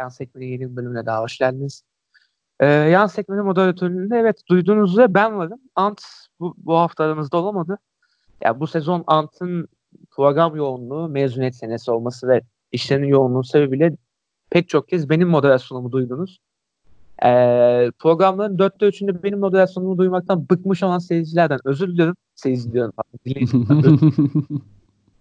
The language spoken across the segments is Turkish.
Yan Sekme'nin yeni bir bölümüne daha hoş geldiniz. Ee, yan Sekme'nin moderatörlüğünde evet duyduğunuz üzere ben varım. Ant bu, bu hafta aramızda olamadı. Ya bu sezon Ant'ın program yoğunluğu, mezuniyet senesi olması ve işlerinin yoğunluğu sebebiyle pek çok kez benim moderasyonumu duydunuz. Ee, programların dörtte üçünde benim moderasyonumu duymaktan bıkmış olan seyircilerden özür diliyorum. Seyirci diyorum.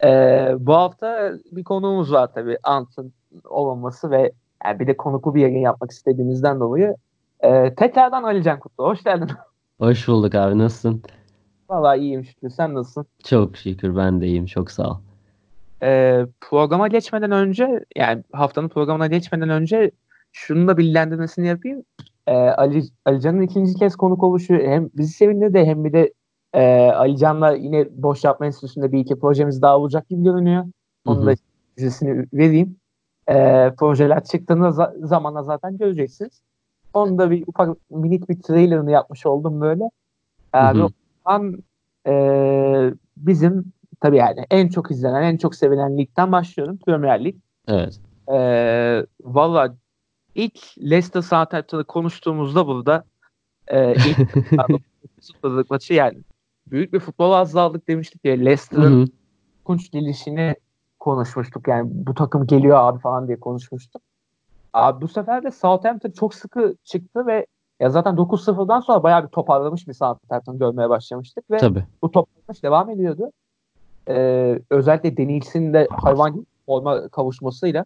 ee, bu hafta bir konuğumuz var tabii. Ant'ın olmaması ve yani bir de konuklu bir yayın yapmak istediğimizden dolayı. Ee, tekrardan Ali Can Kutlu. Hoş geldin. Hoş bulduk abi. Nasılsın? Valla iyiyim şükür. Sen nasılsın? Çok şükür. Ben de iyiyim. Çok sağ ol. Ee, programa geçmeden önce yani haftanın programına geçmeden önce şunu da bilgilendirmesini yapayım. Ee, Ali, Ali Can'ın ikinci kez konuk oluşu hem bizi sevindirdi hem bir de e, Ali Can'la yine Boş Yapma Enstitüsü'nde bir iki projemiz daha olacak gibi görünüyor. Onun da müjdesini vereyim. Ee, projeler çıktığında za- zamanla zaten göreceksiniz. Onu da bir ufak minik bir trailerını yapmış oldum böyle. Abi, o an e, bizim tabii yani en çok izlenen, en çok sevilen ligden başlıyorum. Premier Lig. Evet. E, Valla ilk Leicester Southampton'ı konuştuğumuzda burada e, ilk maçı yani büyük bir futbol azlığı aldık demiştik ya Leicester'ın kunç gelişini konuşmuştuk. Yani bu takım geliyor abi falan diye konuşmuştuk. Abi bu sefer de Southampton çok sıkı çıktı ve ya zaten 9-0'dan sonra bayağı bir toparlamış bir Southampton görmeye başlamıştık ve Tabii. bu toparlamış devam ediyordu. Ee, özellikle Denils'in de hayvan olma kavuşmasıyla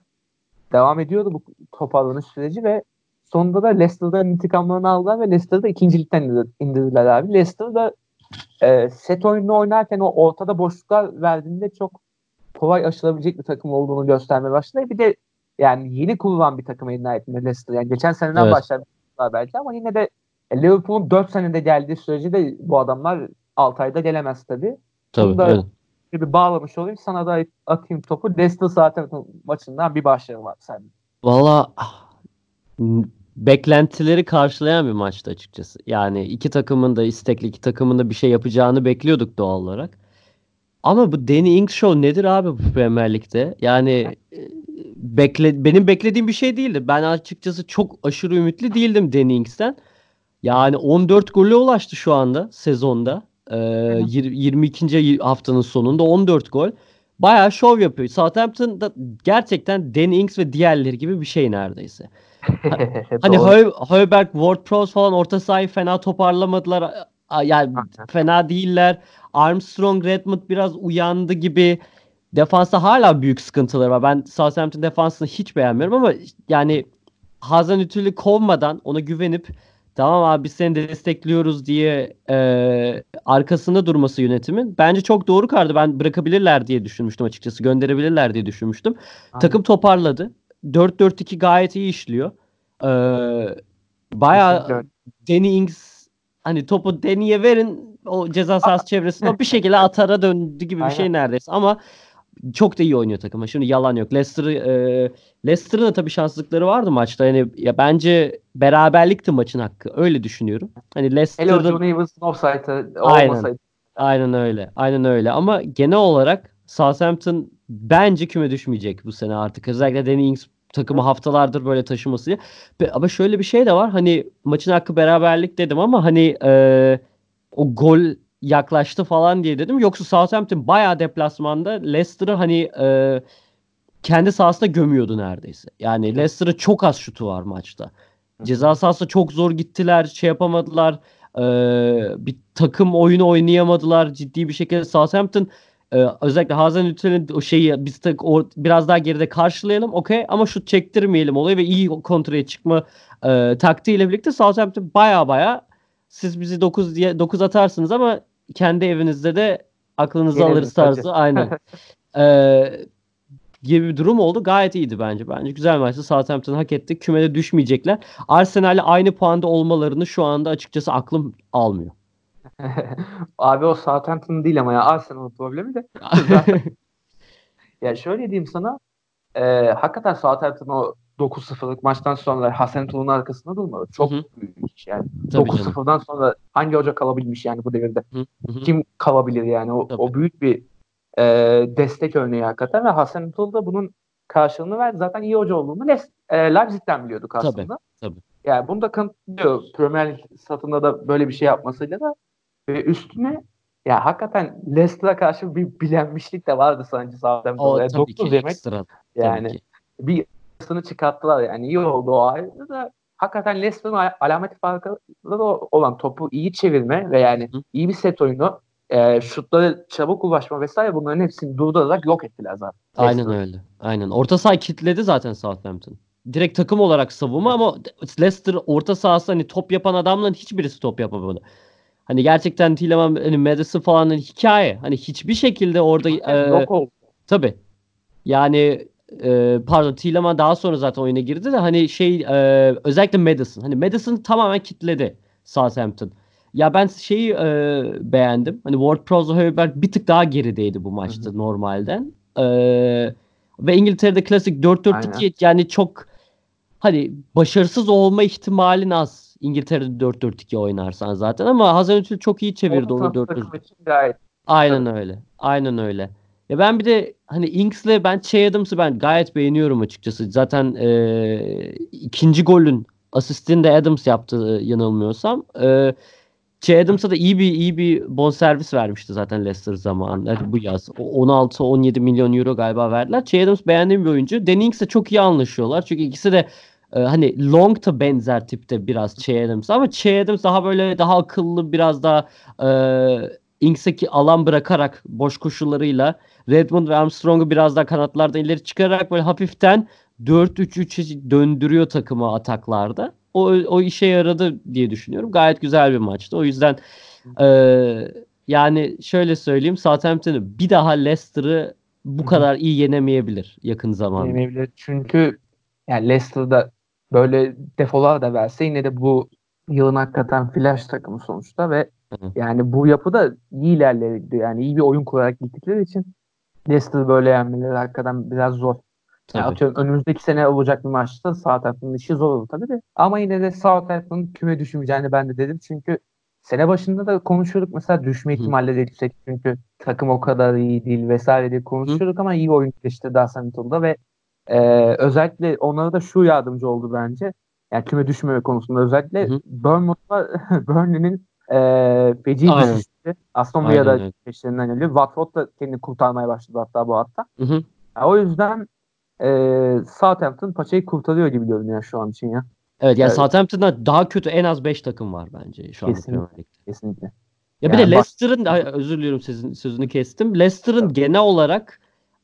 devam ediyordu bu toparlanış süreci ve sonunda da Leicester'dan intikamlarını aldılar ve Leicester'da ikincilikten indirdiler abi. Leicester'da e, set oyununu oynarken o ortada boşluklar verdiğinde çok kolay aşılabilecek bir takım olduğunu göstermeye başladı. Bir de yani yeni kurulan bir takım eline etme Leicester. Yani geçen seneden evet. başladı belki ama yine de Liverpool'un 4 senede geldiği sürece de bu adamlar 6 ayda gelemez tabii. Tabii. da evet. bir bağlamış olayım. Sana da atayım topu. Leicester zaten maçından bir başlığı var sende. Valla beklentileri karşılayan bir maçtı açıkçası. Yani iki takımın da istekli iki takımın da bir şey yapacağını bekliyorduk doğal olarak. Ama bu Danny Ings Show nedir abi bu Premier Lig'de? Yani bekle benim beklediğim bir şey değildi. Ben açıkçası çok aşırı ümitli değildim Danny Ings'ten. Yani 14 gole ulaştı şu anda sezonda. Ee, 22. haftanın sonunda 14 gol. Bayağı şov yapıyor. Southampton da gerçekten Danny Ings ve diğerleri gibi bir şey neredeyse. hani Højberg, Ward-Prowse falan orta sahayı fena toparlamadılar. Yani fena değiller. Armstrong, Redmond biraz uyandı gibi. Defansta hala büyük sıkıntıları var. Ben Southampton defansını hiç beğenmiyorum ama yani Hazan Ütül'ü kovmadan ona güvenip tamam abi biz seni destekliyoruz diye e, arkasında durması yönetimin bence çok doğru kardı. Ben bırakabilirler diye düşünmüştüm açıkçası. Gönderebilirler diye düşünmüştüm. Aynen. Takım toparladı. 4-4-2 gayet iyi işliyor. Ee, bayağı Danny Ings hani topu Danny'e verin o ceza sahası çevresinde bir şekilde atara döndü gibi bir şey neredeyse ama çok da iyi oynuyor takım. Şimdi yalan yok. Leicester e, Leicester'ın da tabii şanssızlıkları vardı maçta. Yani ya bence beraberlikti maçın hakkı. Öyle düşünüyorum. Hani Leicester'da Hele John Evans'ın offside'ı olmasaydı. Aynen öyle. Aynen öyle. Ama genel olarak Southampton bence küme düşmeyecek bu sene artık. Özellikle Danny Ings takımı haftalardır böyle taşıması. Ama şöyle bir şey de var. Hani maçın hakkı beraberlik dedim ama hani e, o gol yaklaştı falan diye dedim. Yoksa Southampton bayağı deplasmanda Leicester'ı hani e, kendi sahasında gömüyordu neredeyse. Yani Leicester'ın çok az şutu var maçta. Ceza sahasında çok zor gittiler, şey yapamadılar. E, bir takım oyunu oynayamadılar ciddi bir şekilde. Southampton ee, özellikle Hazen Ütsel'in o şeyi biz de o, biraz daha geride karşılayalım okey ama şut çektirmeyelim olayı ve iyi kontraya çıkma e, taktiğiyle birlikte Southampton baya baya siz bizi 9 diye 9 atarsınız ama kendi evinizde de aklınızı Yeniriz, alırız tarzı aynen. ee, gibi bir durum oldu. Gayet iyiydi bence. Bence güzel maçtı. Southampton hak etti. Kümede düşmeyecekler. Arsenal'le aynı puanda olmalarını şu anda açıkçası aklım almıyor. Abi o Southampton değil ama ya Arsenal'ın problemi de. ya şöyle diyeyim sana. E, hakikaten Southampton o 9-0'lık maçtan sonra Hasenhutt'un arkasında durmadı. Çok Hı-hı. büyük iş yani. 9-0'dan sonra hangi hoca kalabilmiş yani bu devirde? Hı-hı. Kim kalabilir yani? O, o büyük bir e, destek örneği hakikaten ve Hasenhutt'un da bunun karşılığını verdi. Zaten iyi hoca olduğunu Les, e, Leipzig'ten biliyorduk aslında. Tabii, tabii. Yani bunu da kanıtlıyor. Premier Lig satında da böyle bir şey yapmasıyla da ve üstüne ya hakikaten Leicester'a karşı bir bilenmişlik de vardı sanki Southampton'da. O Yani tabii ki dokuz yemek ekstra. yani Tabii ki. bir ısını çıkarttılar yani iyi oldu o ayrı da hakikaten Leicester'ın al- alameti farkı da olan topu iyi çevirme ve yani iyi bir set oyunu e, şutları çabuk ulaşma vesaire bunların hepsini durdurarak yok ettiler zaten. Aynen öyle. Aynen. Orta saha kitledi zaten Southampton. Direkt takım olarak savunma ama Leicester orta sahası hani top yapan adamların hiçbirisi top yapamadı. Hani gerçekten Tielemans, hani Madison falan hani hikaye. Hani hiçbir şekilde orada e, yok oldu. Tabii. Yani e, pardon Tielemans daha sonra zaten oyuna girdi de hani şey e, özellikle Madison. Hani Madison tamamen kitledi Southampton. Ya ben şeyi e, beğendim. Hani Ward Prowse Højbjerg bir tık daha gerideydi bu maçta Hı normalden. E, ve İngiltere'de klasik 4-4-2 yani çok hani başarısız olma ihtimalin az. İngiltere'de 4-4-2 oynarsan zaten ama Hazenhüttl çok iyi çevirdi onu Orta 4-4. takım için gayet Aynen öyle. Aynen öyle. Ya ben bir de hani Inks'le ben Che Adams'ı ben gayet beğeniyorum açıkçası. Zaten e, ikinci golün asistini de Adams yaptı yanılmıyorsam. E, Che Adams'a da iyi bir iyi bir bonservis vermişti zaten Leicester. Hadi bu yaz. O 16-17 milyon euro galiba verdiler. Che Adams beğendiğim bir oyuncu. Danny Inks'le çok iyi anlaşıyorlar. Çünkü ikisi de e, hani long da benzer tipte biraz Che Adams ama Che Adams daha böyle daha akıllı biraz daha e, Inks'e alan bırakarak boş koşullarıyla Redmond ve Armstrong'u biraz daha kanatlardan ileri çıkararak böyle hafiften 4-3-3'e döndürüyor takımı ataklarda. O, o işe yaradı diye düşünüyorum. Gayet güzel bir maçtı. O yüzden e, yani şöyle söyleyeyim Southampton'ı bir daha Leicester'ı bu kadar iyi yenemeyebilir yakın zamanda. yenemeyebilir. Çünkü yani Leicester'da böyle defolar da verse yine de bu yılın hakikaten flash takımı sonuçta ve Hı hı. yani bu yapıda iyi ilerledi. Yani iyi bir oyun kurarak gittikleri için Leicester'ı böyle yenmeleri hakikaten biraz zor. Yani Tabii. atıyorum önümüzdeki sene olacak bir maçta Southampton'ın işi zor olur tabii de. Ama yine de Southampton'ın küme düşmeyeceğini ben de dedim. Çünkü sene başında da konuşuyorduk mesela düşme Hı. ihtimalleri yüksek. Çünkü takım o kadar iyi değil vesaire diye konuşuyorduk ama iyi oyun geliştirdi Arsenal'da ve e, özellikle onlara da şu yardımcı oldu bence. Yani küme düşmeme konusunda özellikle Hı hı. Burnley'nin e, feci düşüşü. Aston Villa'da öyle. peşlerinden geliyor. Watford da kendini kurtarmaya başladı hatta bu hafta. Hı hı. Ya o yüzden e, Southampton paçayı kurtarıyor gibi görünüyor şu an için ya. Evet yani Evet. Southampton'da daha kötü en az 5 takım var bence şu Kesinlikle. Premier Lig'de. Kesinlikle. Ya bir Yani de bak- Leicester'ın ay, özür diliyorum sizin sözünü kestim. Leicester'ın genel olarak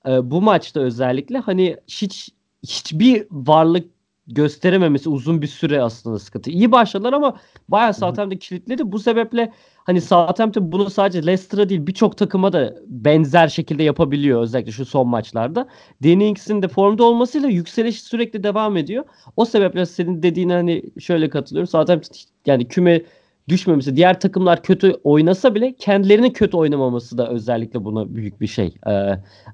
e, bu maçta özellikle hani hiç hiçbir varlık gösterememesi uzun bir süre aslında sıkıntı. İyi başladılar ama bayağı Southampton kilitledi. Bu sebeple hani Southampton bunu sadece Leicester'a değil birçok takıma da benzer şekilde yapabiliyor özellikle şu son maçlarda. Danny Ings'in de formda olmasıyla yükseliş sürekli devam ediyor. O sebeple senin dediğine hani şöyle katılıyorum. Southampton yani küme düşmemesi, diğer takımlar kötü oynasa bile kendilerinin kötü oynamaması da özellikle buna büyük bir şey. Ee,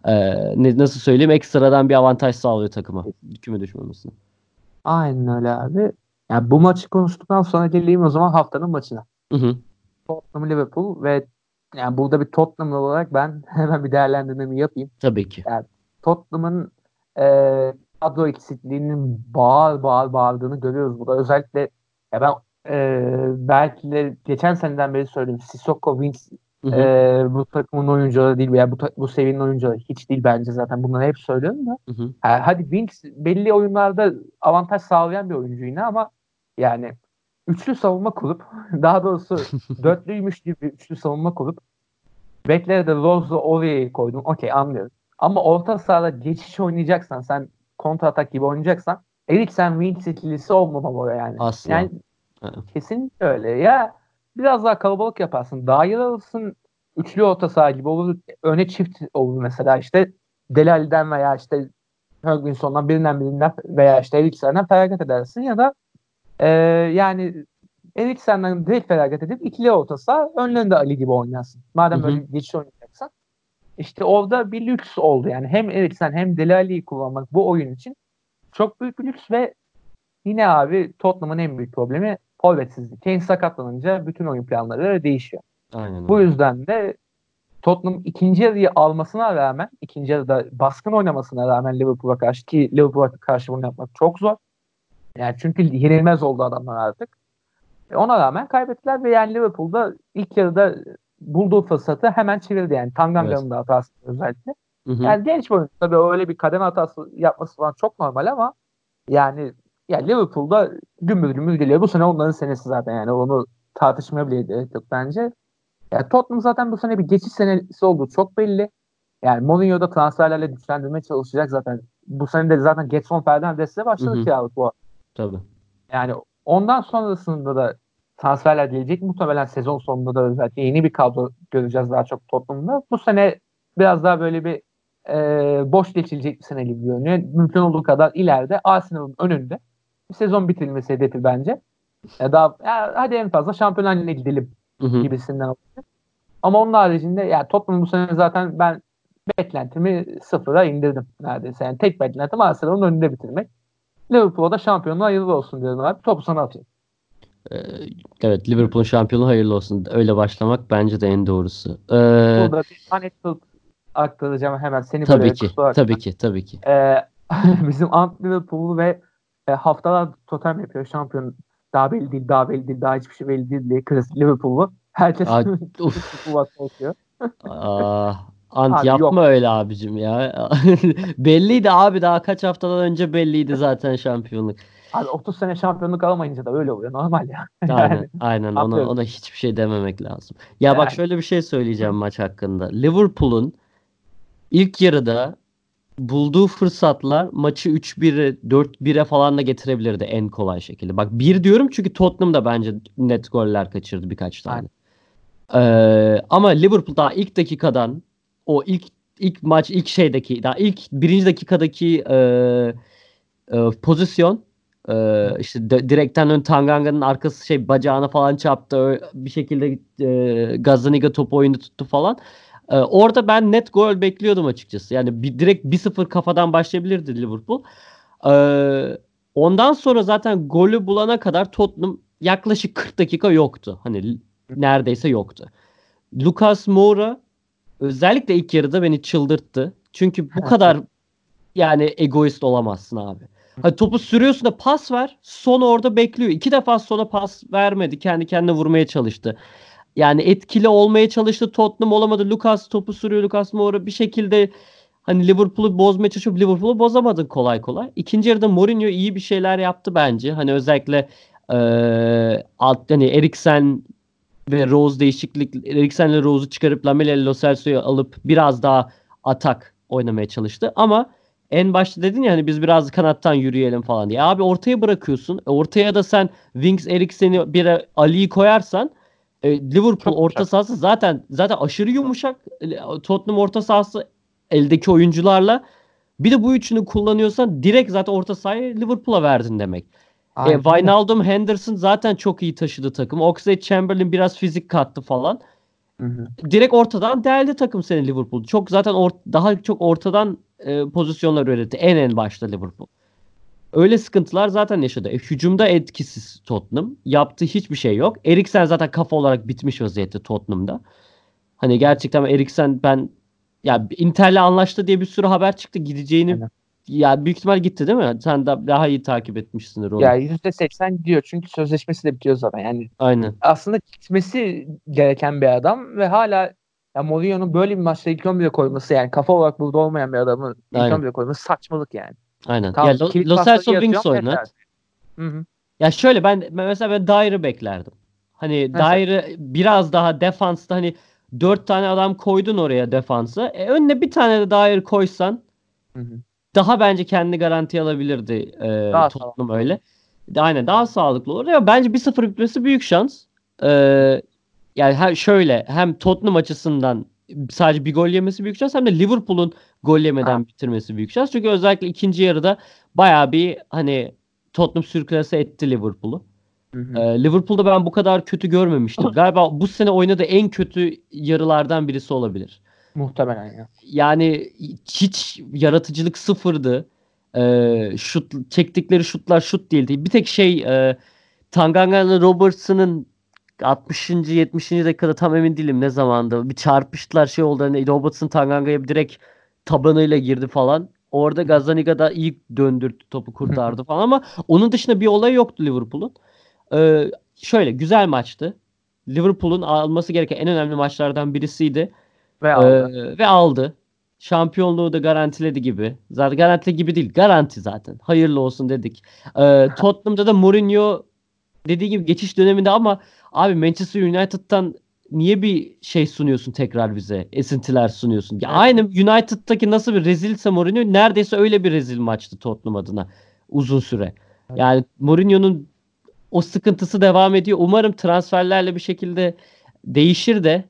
e, nasıl söyleyeyim? Ekstradan bir avantaj sağlıyor takıma küme düşmemesine. Aynen öyle abi. Yani bu maçı konuştuktan sonra geleyim o zaman haftanın maçına. Hı hı. Tottenham Liverpool ve yani burada bir Tottenham'lı olarak ben hemen bir değerlendirmemi yapayım. Tabii ki. Tottenham'ın e, kadro eksikliğinin bağır bağır bağırdığını görüyoruz burada. Özellikle ya ben e, belki de geçen seneden beri söylüyorum. Sissoko, Winks Hı hı. e, bu takımın oyuncuları değil veya bu, bu seviyenin oyuncuları hiç değil bence zaten. Bunları hep söylüyorum da. Hı hı. Ha, hadi Winks belli oyunlarda avantaj sağlayan bir oyuncu yine ama yani üçlü savunma kurup daha doğrusu dörtlüymüş gibi üçlü savunma kurup beklere de Rose'la Oria'yı koydum. Okey anlıyorum. Ama orta sahada geçiş oynayacaksan sen kontra atak gibi oynayacaksan Eriksen Winks ikilisi olmamalı yani. Asla. Yani kesinlikle öyle. Ya biraz daha kalabalık yaparsın. Daha alırsın. Üçlü orta saha gibi olur. Öne çift olur mesela işte Delali'den veya işte Hörgwinson'dan birinden birinden veya işte Eriksen'den feragat edersin ya da e, yani Eriksen'den direkt feragat edip ikili orta saha önlerinde Ali gibi oynarsın. Madem Hı hı. böyle geçiş oynayacaksan. İşte orada bir lüks oldu yani. Hem Eriksen hem Delali'yi kullanmak bu oyun için çok büyük bir lüks ve yine abi Tottenham'ın en büyük problemi forvetsizlik. Kane sakatlanınca bütün oyun planları değişiyor. Aynen Bu yüzden de Tottenham ikinci yarıyı almasına rağmen ikinci yarıda baskın oynamasına rağmen Liverpool'a karşı ki Liverpool'a karşı bunu yapmak çok zor. Yani çünkü yenilmez oldu adamlar artık. E ona rağmen kaybettiler ve yani Liverpool'da ilk yarıda bulduğu fırsatı hemen çevirdi yani. Tanganga'nın evet. da hatası özellikle. Hı hı. Yani genç oyuncu tabii öyle bir kademe hatası yapması falan çok normal ama yani ya Liverpool'da gümbür gümbür geliyor. Bu sene onların senesi zaten yani onu tartışmaya bile gerek yok bence. Yani Tottenham zaten bu sene bir geçiş senesi olduğu çok belli. Yani Mourinho da transferlerle güçlendirmeye çalışacak zaten. Bu sene de zaten Getson Fernandes'le başladı kiralık bu. Tabii. Yani ondan sonrasında da transferler gelecek. Muhtemelen sezon sonunda da özellikle yeni bir kadro göreceğiz daha çok Tottenham'da. Bu sene biraz daha böyle bir e, boş geçilecek bir sene gibi görünüyor. Mümkün olduğu kadar ileride Arsenal'ın önünde sezon bitirilmesi hedefi bence. Ya daha ya hadi en fazla Şampiyonlar Ligi'ne gidelim hı hı. gibisinden olacak. Ama onun haricinde ya Tottenham bu sene zaten ben beklentimi sıfıra indirdim neredeyse. Yani tek beklentim Arsenal'ın önünde bitirmek. Liverpool'a da şampiyonluğa hayırlı olsun diyorum abi. Topu sana atayım. Ee, evet Liverpool'un şampiyonu hayırlı olsun. Öyle başlamak bence de en doğrusu. Ee, Burada bir anekdot aktaracağım hemen. Seni tabii ki. Tabii ki. Tabii ki. Ee, bizim Ant Liverpool'u ve e, haftalar totem yapıyor şampiyon. Daha belli değil, daha belli değil, daha hiçbir şey belli değil diye klasik Liverpool'u. Herkes Liverpool'a korkuyor. Ant abi yapma yok. öyle abicim ya. belliydi abi daha kaç haftadan önce belliydi zaten şampiyonluk. Abi 30 sene şampiyonluk alamayınca da öyle oluyor normal ya. Aynen aynen ona, ona hiçbir şey dememek lazım. Ya yani. bak şöyle bir şey söyleyeceğim maç hakkında. Liverpool'un ilk yarıda bulduğu fırsatlar maçı 3-1'e 4-1'e falan da getirebilirdi en kolay şekilde. Bak bir diyorum çünkü Tottenham da bence net goller kaçırdı birkaç tane. Ee, ama Liverpool daha ilk dakikadan o ilk ilk maç ilk şeydeki daha ilk birinci dakikadaki e, e, pozisyon e, işte de, direkten ön Tanganga'nın arkası şey bacağına falan çarptı bir şekilde e, Gazaniga topu oyunu tuttu falan. E, orada ben net gol bekliyordum açıkçası. Yani bir, direkt 1-0 kafadan başlayabilirdi Liverpool. E, ondan sonra zaten golü bulana kadar Tottenham yaklaşık 40 dakika yoktu. Hani neredeyse yoktu. Lucas Moura özellikle ilk yarıda beni çıldırttı. Çünkü bu kadar yani egoist olamazsın abi. Hani topu sürüyorsun da pas ver. Son orada bekliyor. İki defa sona pas vermedi. Kendi kendine vurmaya çalıştı. Yani etkili olmaya çalıştı. Tottenham olamadı. Lucas topu sürüyor. Lucas Moura bir şekilde hani Liverpool'u bozmaya çalışıyor. Liverpool'u bozamadın kolay kolay. İkinci yarıda Mourinho iyi bir şeyler yaptı bence. Hani özellikle e, alt hani Eriksen ve Rose değişiklik Eriksen'le Rose'u çıkarıp Lamela Lo Celso'yu alıp biraz daha atak oynamaya çalıştı. Ama en başta dedin ya hani biz biraz kanattan yürüyelim falan diye. Abi ortaya bırakıyorsun. E, ortaya da sen Wings Eriksen'i bir Ali'yi koyarsan e, Liverpool Çok orta sahası zaten zaten aşırı yumuşak. E, Tottenham orta sahası eldeki oyuncularla bir de bu üçünü kullanıyorsan direkt zaten orta sahayı Liverpool'a verdin demek. E, Wijnaldum Henderson zaten çok iyi taşıdı takım. Oxlade Chamberlain biraz fizik kattı falan. Hı hı. Direkt ortadan değerli takım seni Liverpool. Çok zaten or- daha çok ortadan e, pozisyonlar üretti en en başta Liverpool. Öyle sıkıntılar zaten yaşadı. E, hücumda etkisiz Tottenham. Yaptığı hiçbir şey yok. Eriksen zaten kafa olarak bitmiş vaziyette Tottenham'da. Hani gerçekten Eriksen ben ya Inter'le anlaştı diye bir sürü haber çıktı gideceğini Aynen. Ya büyük ihtimal gitti değil mi? Sen de daha iyi takip etmişsindir onu. Ya %80 gidiyor çünkü sözleşmesi de bitiyor zaten. Yani Aynen. aslında gitmesi gereken bir adam ve hala ya Mourinho'nun böyle bir maçta ilk 11'e koyması yani kafa olarak burada olmayan bir adamı ilk Aynen. 11'e koyması saçmalık yani. Aynen. Tamam, ya Lo, Lo Celso Wings oynat. Ya şöyle ben, ben mesela ben Dyer'ı beklerdim. Hani Dyer'ı biraz daha defansta hani dört tane adam koydun oraya defansa. E, önüne bir tane de Dyer koysan hı hı daha bence kendi garanti alabilirdi e, daha Tottenham öyle. Aynen daha sağlıklı olur. Ya bence 1-0 bitmesi büyük şans. Ee, yani hem şöyle hem Tottenham açısından sadece bir gol yemesi büyük şans hem de Liverpool'un gol yemeden ha. bitirmesi büyük şans. Çünkü özellikle ikinci yarıda baya bir hani Tottenham sürklase etti Liverpool'u. Ee, Liverpool'da ben bu kadar kötü görmemiştim. Galiba bu sene oynadığı en kötü yarılardan birisi olabilir. Muhtemelen ya. Yani hiç yaratıcılık sıfırdı. Ee, şut çektikleri şutlar şut değildi. Bir tek şey e, Tanganga'nın Robertson'ın 60. 70. dakikada tam emin değilim ne zamanda. Bir çarpıştılar şey oldu. Hani Robertson Tanganga'ya direkt tabanıyla girdi falan. Orada Gazzaniga da iyi döndürdü topu kurtardı falan ama onun dışında bir olay yoktu Liverpool'un. Ee, şöyle güzel maçtı. Liverpool'un alması gereken en önemli maçlardan birisiydi. Ve aldı. Ee, ve aldı. Şampiyonluğu da garantiledi gibi. Zaten garanti gibi değil. Garanti zaten. Hayırlı olsun dedik. Ee, Tottenham'da da Mourinho dediği gibi geçiş döneminde ama abi Manchester United'tan niye bir şey sunuyorsun tekrar bize? Esintiler sunuyorsun. Ya Evet. aynı United'daki nasıl bir rezilse Mourinho neredeyse öyle bir rezil maçtı Tottenham adına uzun süre. Evet. Yani Mourinho'nun o sıkıntısı devam ediyor. Umarım transferlerle bir şekilde değişir de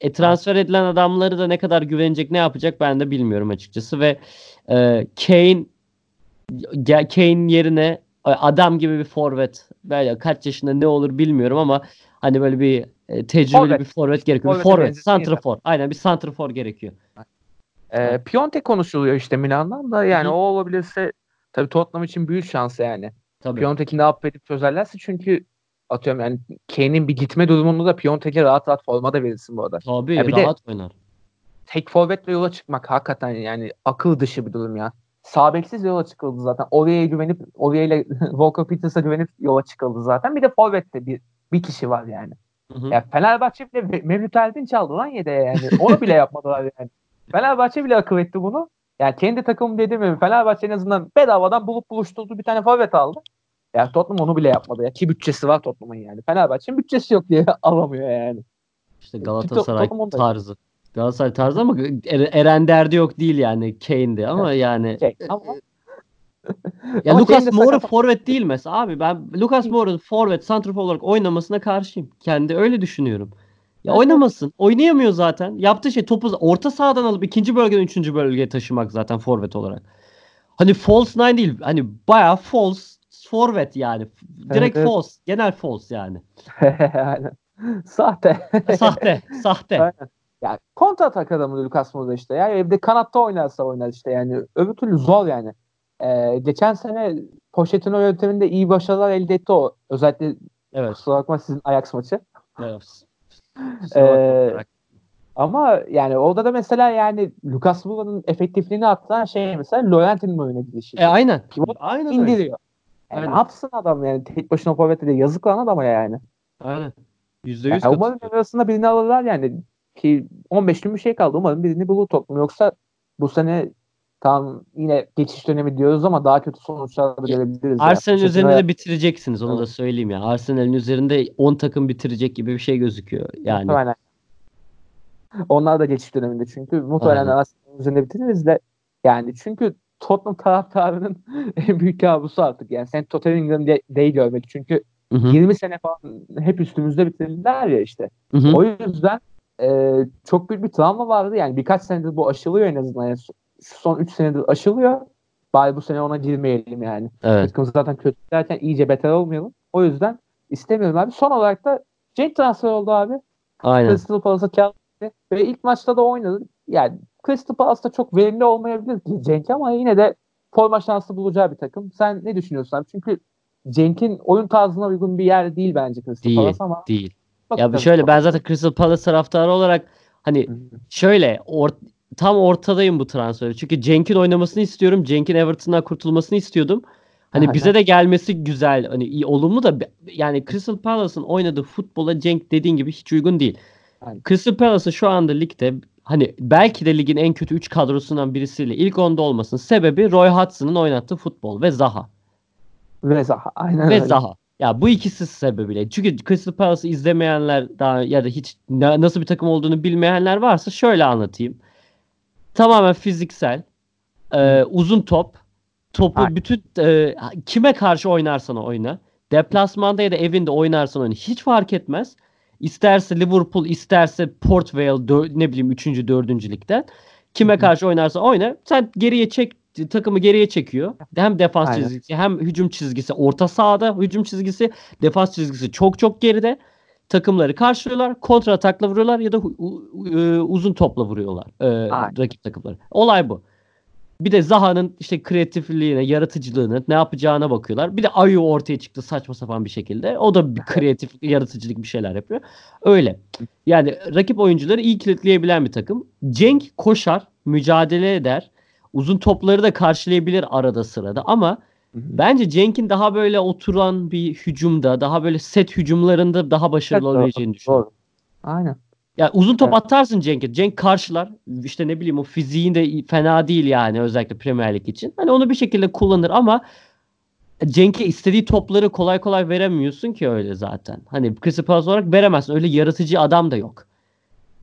e, transfer edilen adamları da ne kadar güvenecek, ne yapacak ben de bilmiyorum açıkçası ve e, Kane Kane yerine e, adam gibi bir forvet böyle kaç yaşında ne olur bilmiyorum ama hani böyle bir e, tecrübeli Forvet. bir forvet gerekiyor. Forvet, yeter. santrafor. Aynen bir santrafor gerekiyor. Ee, Piontek konuşuluyor işte Milan'dan da yani Hı o olabilirse tabii Tottenham için büyük şans yani. Tabii. Piontek'i ne yapıp edip çözerlerse çünkü atıyorum yani Kane'in bir gitme durumunda da Piontek'e rahat rahat forma da verirsin bu arada. Tabii Ya bir de- rahat oynar. Tek forvetle yola çıkmak hakikaten yani akıl dışı bir durum ya. Sağ beksiz yola çıkıldı zaten. Oraya güvenip oraya ile Walker Peters'a güvenip yola çıkıldı zaten. Bir de forvette bir bir kişi var yani. Hı hı. Ya Fenerbahçe bile Me- Mevlüt Erdinç çaldı lan yedeğe yani. Onu bile yapmadılar yani. Fenerbahçe bile akıl etti bunu. Yani kendi takımım dediğim gibi Fenerbahçe en azından bedavadan bulup buluşturdu bir tane forvet aldı. Yani Tottenham onu bile yapmadı ya. Ki bütçesi var Tottenham'ın yani. Fenerbahçe'nin bütçesi yok diye alamıyor yani. İşte Galatasaray Tottenham tarzı. Galatasaray tarzı ama Er- Eren derdi yok değil yani Kane'de ama yani Şey, ama Ya Ama Lucas Moura sakat- forvet değil mesela abi. Ben Lucas Moura'nın forvet, santrafor olarak oynamasına karşıyım. Kendi öyle düşünüyorum. Ya Evet. oynamasın. Oynayamıyor zaten. Yaptığı şey topu orta sahadan alıp ikinci bölgeden üçüncü bölgeye taşımak zaten forvet olarak. Hani false nine değil. Hani bayağı false forvet yani. Direkt evet. false. Genel false yani. Aynen. Sahte. Sahte. Sahte. Aynen. Yani kontra atak adamı Lucas Moura işte ya. Evde kanatta oynarsa oynar işte yani. Öbür türlü zor yani. Ee, geçen sene Pochettino yönteminde iyi başarılar elde etti o. Özellikle Evet. kusura bakma sizin Ajax maçı. evet. Ee, Ama yani orada da mesela yani Lucas Moura'nın efektifliğini arttıran şey mesela Laurenti'nin oyuna girişi. E aynen. Pivot Aynen öyle. indiriyor. Yani Aynen. ne yapsın adam yani tek başına forvette de yazık lan adama yani. Aynen. Yüzde yani yüz umarım arasında birini alırlar yani ki 15 gün bir şey kaldı. Umarım birini bulur toplum. Yoksa bu sene tam yine geçiş dönemi diyoruz ama daha kötü sonuçlar da Ya, görebiliriz. Arsenal'in yani. üzerinde de bitireceksiniz onu da söyleyeyim ya. Arsenal'in üzerinde 10 takım bitirecek gibi bir şey gözüküyor. Yani Muhtemelen. Onlar da geçiş döneminde çünkü muhtemelen. Arsenal'in üzerinde bitiririz de yani çünkü Tottenham taraftarının en büyük kabusu artık yani sen Tottenham'ı de, değil görmek çünkü Hı hı, 20 sene falan hep üstümüzde bitirdiler ya işte. hı hı. O yüzden e, çok büyük bir travma vardı yani birkaç senedir bu aşılıyor en azından yani son 3 senedir aşılıyor. Bari bu sene ona girmeyelim yani. Evet. Takım zaten kötü derken iyice beter olmayalım. O yüzden istemiyorum abi. Son olarak da Cenk transfer oldu abi. Aynen. Crystal Palace'a kağıt ve ilk maçta da oynadı. Yani Crystal Palace'da çok verimli olmayabilir ki Cenk ama yine de forma şansı bulacağı bir takım. Sen ne düşünüyorsun abi? Çünkü Cenk'in oyun tarzına uygun bir yer değil bence Crystal Değil. Palace ama Değil. Ya bakalım. bir şöyle ben zaten Crystal Palace taraftarı olarak hani şöyle or- tam ortadayım bu transferi. Çünkü Cenk'in oynamasını istiyorum. Cenk'in Everton'dan kurtulmasını istiyordum. Hani Aynen. bize de gelmesi güzel. Hani iyi olumlu da yani Crystal Palace'ın oynadığı futbola Cenk dediğin gibi hiç uygun değil. Aynen. Crystal Palace'ın şu anda ligde hani belki de ligin en kötü 3 kadrosundan birisiyle ilk onda olmasının sebebi Roy Hudson'ın oynattığı futbol ve Zaha. Ve Zaha. Aynen Ve öyle. Zaha. Ya bu ikisi sebebiyle. Çünkü Crystal Palace'ı izlemeyenler daha ya da hiç na- nasıl bir takım olduğunu bilmeyenler varsa şöyle anlatayım. Tamamen fiziksel, e, uzun top, topu Aynen. bütün e, kime karşı oynarsan oyna. Deplasmanda ya da evinde oynarsan oyna. Hiç fark etmez. İsterse Liverpool, isterse Port Vale dö- ne bileyim 3. 4. ligden. Kime hı. karşı oynarsa oyna. Sen geriye çek takımı geriye çekiyor. Hem defans Aynen. çizgisi hem hücum çizgisi orta sahada hücum çizgisi defans çizgisi çok çok geride. Takımları karşılıyorlar. Kontra atakla vuruyorlar ya da e, uzun topla vuruyorlar e, Aynen. rakip takımları. Olay bu. Bir de Zaha'nın işte kreatifliğine, yaratıcılığına, ne yapacağına bakıyorlar. Bir de Ayu ortaya çıktı saçma sapan bir şekilde. O da bir kreatif, yaratıcılık bir şeyler yapıyor. Öyle. Yani rakip oyuncuları iyi kilitleyebilen bir takım. Cenk koşar, mücadele eder. Uzun topları da karşılayabilir arada sırada ama bence Cenk'in daha böyle oturan bir hücumda, daha böyle set hücumlarında daha başarılı Evet, olabileceğini düşünüyorum. Doğru. Aynen. Ya uzun top Evet. atarsın Cenk'e. Cenk karşılar. İşte ne bileyim o fiziğin de fena değil yani özellikle Premier Lig için. Hani onu bir şekilde kullanır ama Cenk'e istediği topları kolay kolay veremiyorsun ki öyle zaten. Hani Crystal Palace olarak veremezsin. Öyle yaratıcı adam da yok.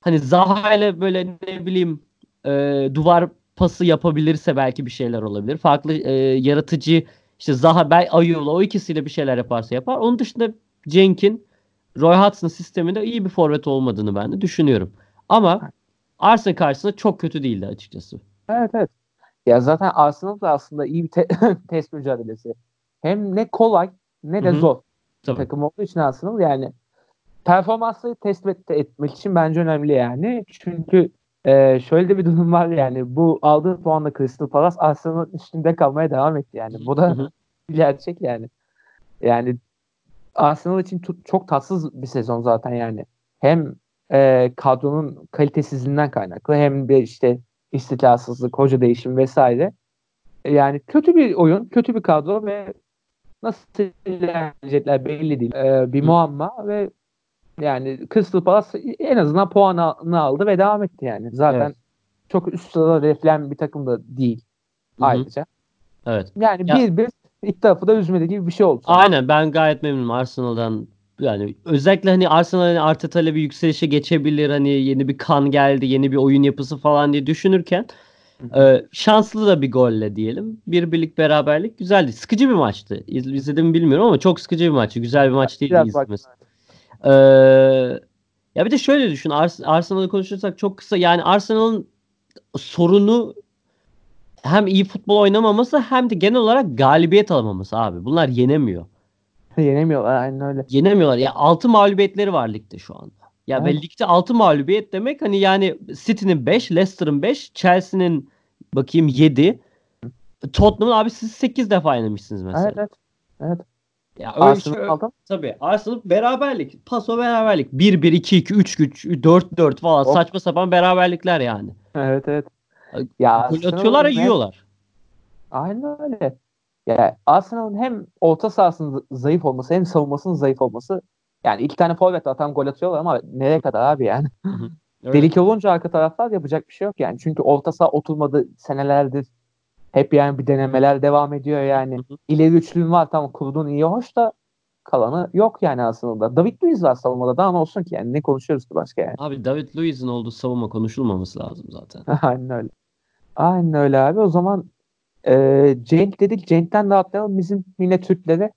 Hani Zaha ile böyle ne bileyim e, duvar pası yapabilirse belki bir şeyler olabilir. Farklı e, yaratıcı işte Zaha, Bey, Ayula o ikisiyle bir şeyler yaparsa yapar. Onun dışında Cenk'in Roy Hodgson sisteminde iyi bir forvet olmadığını ben de düşünüyorum. Ama Arsenal karşısında çok kötü değildi açıkçası. Evet evet. Ya zaten Arsenal da aslında iyi bir te- test mücadelesi. Hem ne kolay ne de Hı hı. zor Tabii. takım olduğu için Arsenal yani performansları test et- etmek için bence önemli yani. Çünkü e, şöyle de bir durum var yani bu aldığı puanla Crystal Palace Arsenal'ın üstünde kalmaya devam etti yani. Bu da gerçek yani. Yani Arsenal için çok tatsız bir sezon zaten yani. Hem e, kadronun kalitesizliğinden kaynaklı hem de işte istikrarsızlık, hoca değişimi vesaire. E, Yani kötü bir oyun, kötü bir kadro ve nasıl ilerleyecekler belli değil. E, bir muamma ve yani Crystal Palace en azından puanını aldı ve devam etti yani. Zaten Evet. çok üst sırada reflen bir takım da değil ayrıca. Evet. Yani Ya- bir bir ilk tarafı da üzmedi gibi bir şey oldu. Aynen ben gayet memnunum Arsenal'dan. Yani özellikle hani Arsenal hani Arteta ile bir yükselişe geçebilir. Hani yeni bir kan geldi, yeni bir oyun yapısı falan diye düşünürken e, şanslı da bir golle diyelim. Bir birlik beraberlik güzeldi. Sıkıcı bir maçtı. İz, izledim mi bilmiyorum ama çok sıkıcı bir maçtı. Güzel bir maç bak- izlemesi. Ee, ya bir de şöyle düşün. Ars- Arsenal'ı konuşursak çok kısa. Yani Arsenal'ın sorunu hem iyi futbol oynamaması hem de genel olarak galibiyet alamaması abi. Bunlar yenemiyor. Yenemiyorlar aynen öyle. Yenemiyorlar. Ya 6 mağlubiyetleri var ligde şu anda. Ya ve Evet. ligde 6 mağlubiyet demek hani yani City'nin 5, Leicester'ın 5, Chelsea'nin bakayım 7. Tottenham'ın abi siz 8 defa yenemişsiniz mesela. Evet evet. Evet. Ya öyle Arsenal şey- aldım. Tabii. Arsenal beraberlik. Paso beraberlik. 1-1, 2-2, 3-3, 4-4 falan. Hop. Saçma sapan beraberlikler yani. Evet evet. Ya Gol atıyorlar ya yiyorlar. Aynen öyle. Ya Arsenal'ın hem orta sahasının zayıf olması hem savunmasının zayıf olması yani iki tane forvet atan gol atıyorlar ama nereye kadar abi yani. Öyle. Delik olunca arka taraftar yapacak bir şey yok yani. Çünkü orta saha oturmadı senelerdir. Hep yani bir denemeler devam ediyor yani. Hı hı. İleri üçlün var tamam kurduğun iyi hoş da kalanı yok yani aslında. David Luiz var savunmada daha ne olsun ki yani ne konuşuyoruz ki başka yani. Abi David Luiz'in olduğu savunma konuşulmaması lazım zaten. Aynen öyle. Aynen öyle abi. O zaman e, Cenk dedik. Cenk'ten de atlayalım bizim yine Türklere.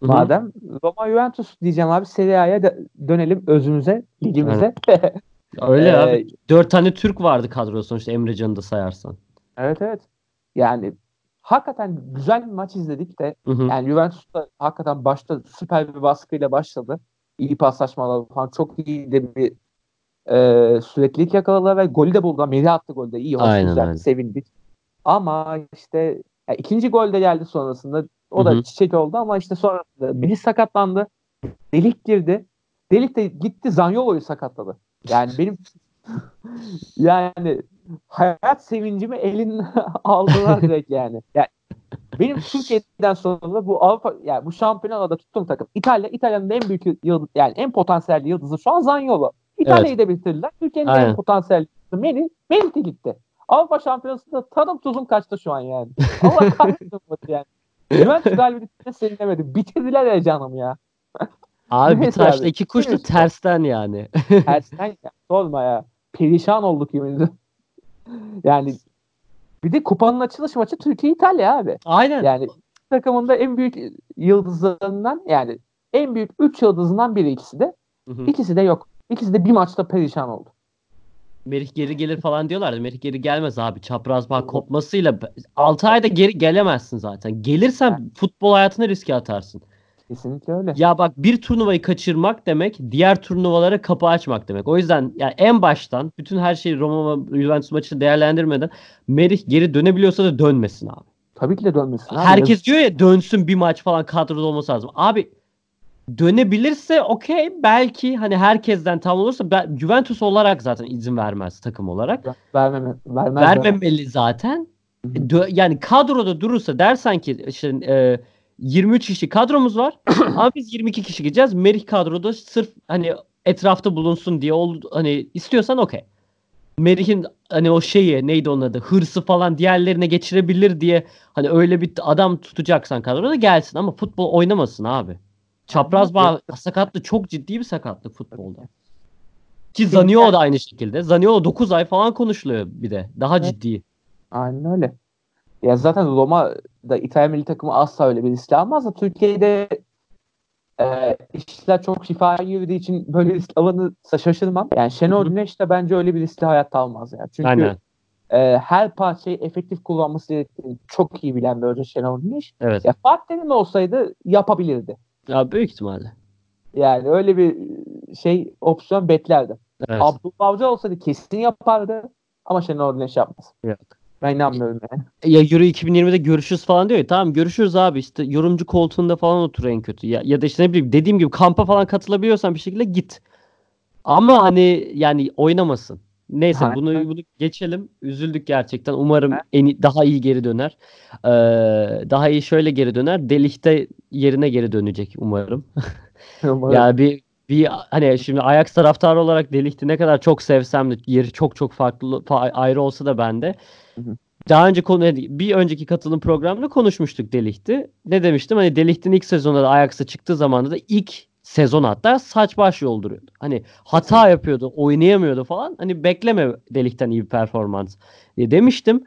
Madem Roma Juventus diyeceğim abi Serie A'ya dönelim özümüze, ligimize. Öyle Ee, abi. Dört tane Türk vardı kadroda sonuçta Emrecan'ı da sayarsan. evet evet. Yani hakikaten güzel bir maç izledik de Hı hı. yani Juventus da hakikaten başta süper bir baskıyla başladı. İyi paslaşmalar falan çok iyi de bir e, süreklilik yakaladılar ve golü de buldular. Melih attı golde. İyi, hoş, Aynen güzel, öyle. sevindik. Ama işte ya ikinci gol de geldi sonrasında. O da Hı hı. çiçek oldu ama işte sonrasında Melih sakatlandı. Delik girdi. Delik de gitti Zanyolo'yu sakatladı. Yani benim yani hayat sevincimi elin aldılar direkt yani. yani benim Türkiye'den sonra bu Avrupa yani bu şampiyonada tuttuğum takım İtalya İtalya'nın en büyük yıldız yani en potansiyelli yıldızı şu an Zaniolo. İtalya'yı da bitirdiler. Türkiye'nin Aynen. en potansiyelli Melih de gitti. Avrupa Şampiyonası'nda tadım tuzum kaçtı şu an yani. Allah kahretsin bu yani. Juventus galibiyetine sevinemedim. Bitirdiler ya canım ya. Abi bir taşla iki kuş da tersten yani. Tersten ya. Sorma ya. Perişan olduk yemin Yani bir de kupanın açılış maçı Türkiye İtalya abi. Aynen. Yani takımında en büyük yıldızlarından yani en büyük 3 yıldızından biri ikisi de. Hı hı. İkisi de yok. İkisi de bir maçta perişan oldu. Merih geri gelir falan diyorlardı. Merih geri gelmez abi. Çapraz bağ kopmasıyla 6 ayda geri gelemezsin zaten. Gelirsen futbol hayatına riske atarsın. Kesinlikle öyle. Ya bak bir turnuvayı kaçırmak demek diğer turnuvalara kapı açmak demek. O yüzden yani en baştan bütün her şeyi Roma Juventus maçını değerlendirmeden Merih geri dönebiliyorsa da dönmesin abi. Tabii ki de dönmesin. Abi. Herkes diyor ya dönsün bir maç falan kadroda olması lazım. Abi dönebilirse okey belki hani herkesten tam olursa ben, Juventus olarak zaten izin vermez takım olarak. Vermeme, vermez Vermemeli zaten. Dö- yani kadroda durursa dersen ki işte e, 23 kişi kadromuz var ama biz 22 kişi gideceğiz. Merih kadroda sırf hani etrafta bulunsun diye oldu hani istiyorsan okey. Merih'in hani o şeyi neydi onun adı hırsı falan diğerlerine geçirebilir diye hani öyle bir adam tutacaksan kadroda gelsin ama futbol oynamasın abi. Çapraz bağ sakatlığı çok ciddi bir sakatlık futbolda. Ki Zaniolo da aynı şekilde. Zaniolo 9 ay falan konuşuluyor bir de. Daha Evet. ciddi. Aynen öyle. Ya zaten Roma da İtalya milli takımı asla öyle bir risk almaz da Türkiye'de e, işler çok şifaya girdiği için böyle risk alınırsa şaşırmam. Yani Şenol. Güneş de bence öyle bir riski hayatta almaz yani. Çünkü Aynen. e, her parçayı efektif kullanması gerektiğini çok iyi bilen bir hoca Şenol Güneş. Evet. Ya Fatih Terim olsaydı yapabilirdi. Ya büyük ihtimalle. Yani öyle bir şey opsiyon beklerdim. Evet. Abdullah Avcı olsaydı kesin yapardı ama Şenol Güneş yapmaz. Yok. Ben inanmıyorum yani. Ya Euro 2020'de görüşürüz falan diyor ya. Tamam görüşürüz abi işte yorumcu koltuğunda falan otur en kötü. Ya, ya da işte ne bileyim dediğim gibi kampa falan katılabiliyorsan bir şekilde git. Ama hani yani oynamasın. Neyse Aynen. bunu bunu geçelim. Üzüldük gerçekten. Umarım en daha iyi geri döner. Ee, daha iyi şöyle geri döner. Delikte yerine geri dönecek umarım. Umarım. Yani bir bir hani şimdi Ajax taraftarı olarak Delikti ne kadar çok sevsem de yeri çok çok farklı fa- ayrı olsa da bende. Hı hı. Daha önce konu bir önceki katılım programında konuşmuştuk Delikti. Ne demiştim? Hani Delikti'nin ilk sezonda da Ajax'a çıktığı zamanda da ilk sezon hatta saç baş yolduruyordu. Hani hata yapıyordu, oynayamıyordu falan. Hani bekleme Delik'ten iyi bir performans diye demiştim.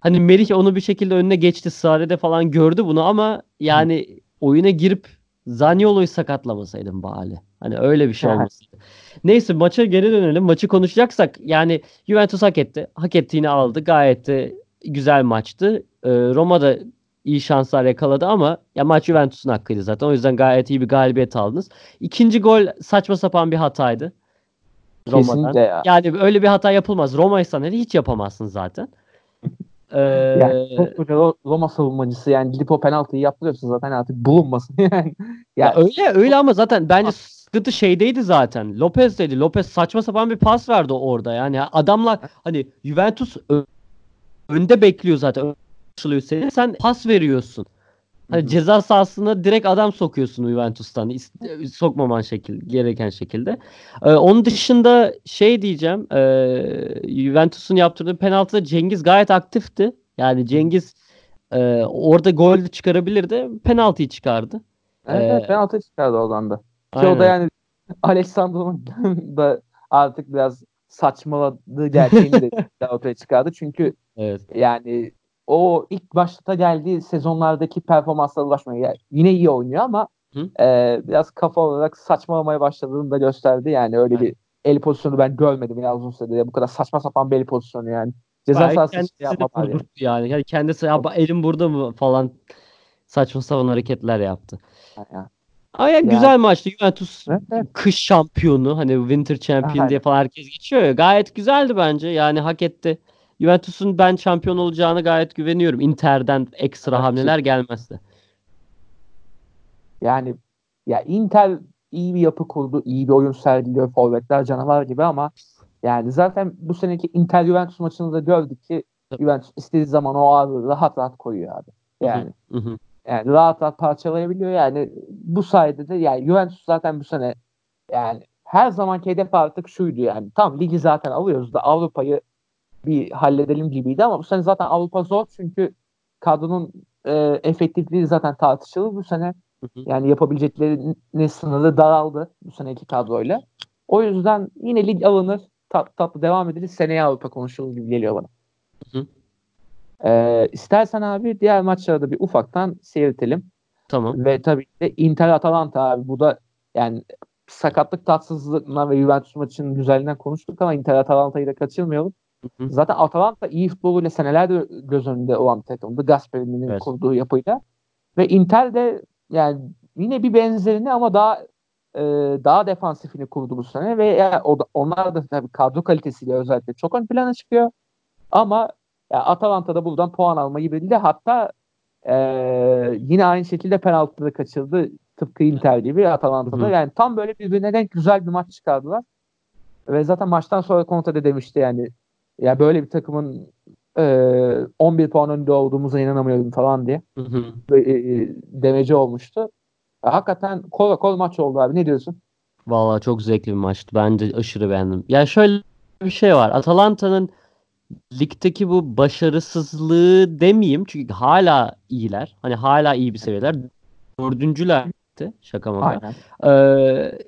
Hani Merih onu bir şekilde önüne geçti. Sare'de falan gördü bunu ama yani oyuna girip Zaniolo'yu sakatlamasaydım bari. Hani öyle bir şey olmasaydı. Neyse maça geri dönelim. Maçı konuşacaksak yani Juventus hak etti. Hak ettiğini aldı. Gayet de güzel maçtı. Ee, Roma da iyi şanslar yakaladı ama ya maç Juventus'un hakkıydı zaten. O yüzden gayet iyi bir galibiyet aldınız. İkinci gol saçma sapan bir hataydı. Roma'dan. Kesinlikle ya. Yani öyle bir hata yapılmaz. Roma'ysan hele hiç yapamazsın zaten. Ee, Yani koskoca Roma savunmacısı yani gidip o penaltıyı yaptırıyorsun zaten artık bulunmasın yani. Ya Ya, öyle öyle ama zaten bence sıkıntı şeydeydi zaten. Lopez'deydi. Lopez saçma sapan bir pas verdi orada. Yani adamlar hani Juventus önde bekliyor zaten. Sen pas veriyorsun. Hani ceza sahasına direkt adam sokuyorsun Juventus'tan. İst- Sokmaman şekil, gereken şekilde. Ee, onun dışında şey diyeceğim. E, Juventus'un yaptırdığı penaltıda Cengiz gayet aktifti. Yani Cengiz e, orada gol çıkarabilirdi. Penaltıyı çıkardı. evet, Ee, evet, penaltı çıkardı oradan da. Ki o da yani Alessandro'nun da artık biraz saçmaladığı gerçeğini de ortaya çıkardı. Çünkü Evet. yani o ilk başta geldiği sezonlardaki performanslara ulaşmaya yani yine iyi oynuyor ama Hı. e, biraz kafa olarak saçmalamaya başladığını da gösterdi. Yani öyle bir el pozisyonu ben görmedim ya uzun süredir. Bu kadar saçma sapan bir el pozisyonu yani. Ceza sahası şey de yapma bari. kurdurttu yani. yani kendisi ya elim burada mı falan saçma sapan hareketler yaptı. Yani. Ama yani Yani- güzel maçtı. Juventus Evet, evet. kış şampiyonu hani Winter Champion Aynen. diye falan herkes geçiyor ya. Gayet güzeldi bence. Yani hak etti. Juventus'un ben şampiyon olacağını gayet güveniyorum. Inter'den ekstra hamleler gelmezse. Yani ya Inter iyi bir yapı kurdu, iyi bir oyun sergiliyor, forvetler canavar gibi ama yani zaten bu seneki Inter Juventus maçında da gördük ki Tabii. Juventus istediği zaman o ağırlığı rahat rahat koyuyor abi. Yani Hı hı. yani rahat rahat parçalayabiliyor yani bu sayede de yani Juventus zaten bu sene yani her zamanki hedef artık şuydu yani tam ligi zaten alıyoruz da Avrupa'yı bir halledelim gibiydi ama bu sene zaten Avrupa zor çünkü kadronun e, efektifliği zaten tartışılır bu sene. Hı hı. Yani yapabileceklerinin sınırı daraldı bu seneki kadroyla. O yüzden yine lig alınır. Tat, tatlı devam ederiz. Seneye Avrupa konuşulur gibi geliyor bana. Hı hı. Ee, istersen abi diğer maçları da bir ufaktan seyretelim. Tamam. Ve tabii de Inter Atalanta abi. Bu da yani sakatlık tatsızlığından ve Juventus maçının güzelliğinden konuştuk ama Inter Atalanta'yı da kaçırmayalım. Hı hı. Zaten Atalanta iyi futboluyla senelerdir göz önünde olan bir takımdı. Gasperini'nin Evet. kurduğu yapıyla. Ve Inter de yani yine bir benzerini ama daha e, daha defansifini kurdu bu sene ve yani o da, onlar da tabii kadro kalitesiyle özellikle çok ön plana çıkıyor. Ama yani Atalanta'da buradan puan almayı bildi. Hatta e, yine aynı şekilde penaltıda kaçırdı. Tıpkı Inter gibi Atalanta'da. Hı hı. Yani tam böyle birbirine denk güzel bir maç çıkardılar. Ve zaten maçtan sonra Conte de demişti yani ya yani böyle bir takımın e, 11 puan önünde olduğumuza inanamıyorum falan diye. Hı hı. E, e, demeci olmuştu. Hakikaten kol kol maç oldu abi. Ne diyorsun? Vallahi çok zevkli bir maçtı. Ben de aşırı beğendim. Ya şöyle bir şey var. Atalanta'nın ligdeki bu başarısızlığı demeyeyim. Çünkü hala iyiler. Hani hala iyi bir seviyeler. Dördüncülerdi. Şaka maka. Ee,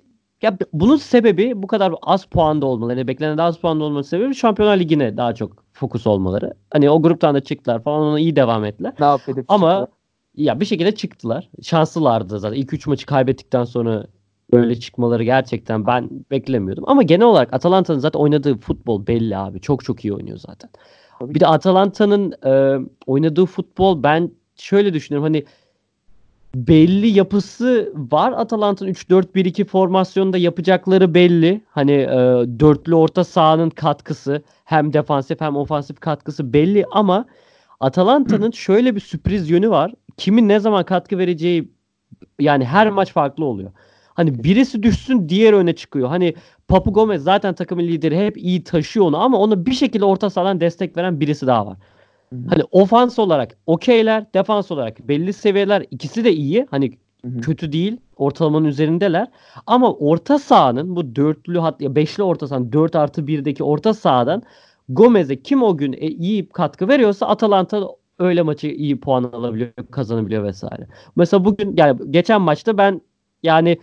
ya bunun sebebi bu kadar az puanda olmaları. Yani beklenen az puanda olması sebebi Şampiyonlar Ligi'ne daha çok fokus olmaları. Hani o gruptan da çıktılar falan ona iyi devam ettiler. Ne yapıp Ama çıktılar. ya bir şekilde çıktılar. Şanslılardı zaten. İlk üç maçı kaybettikten sonra böyle çıkmaları gerçekten ben beklemiyordum. Ama genel olarak Atalanta'nın zaten oynadığı futbol belli abi. Çok çok iyi oynuyor zaten. Tabii. Bir de Atalanta'nın e, oynadığı futbol ben şöyle düşünüyorum. Hani belli yapısı var. Atalanta'nın 3-4-1-2 formasyonda yapacakları belli. Hani e, dörtlü orta sahanın katkısı hem defansif hem ofansif katkısı belli ama Atalanta'nın şöyle bir sürpriz yönü var. Kimin ne zaman katkı vereceği yani her maç farklı oluyor. Hani birisi düşsün diğer öne çıkıyor. Hani Papu Gomez zaten takımın lideri hep iyi taşıyor onu ama ona bir şekilde orta sahadan destek veren birisi daha var. Hani ofans olarak okeyler, defans olarak belli seviyeler ikisi de iyi. Hani Hı-hı. kötü değil. Ortalamanın üzerindeler. Ama orta sahanın bu dörtlü hat ya beşli orta sahanın 4 artı 1'deki orta sahadan Gomez'e kim o gün e, iyi katkı veriyorsa Atalanta öyle maçı iyi puan alabiliyor, kazanabiliyor vesaire. Mesela bugün yani geçen maçta ben yani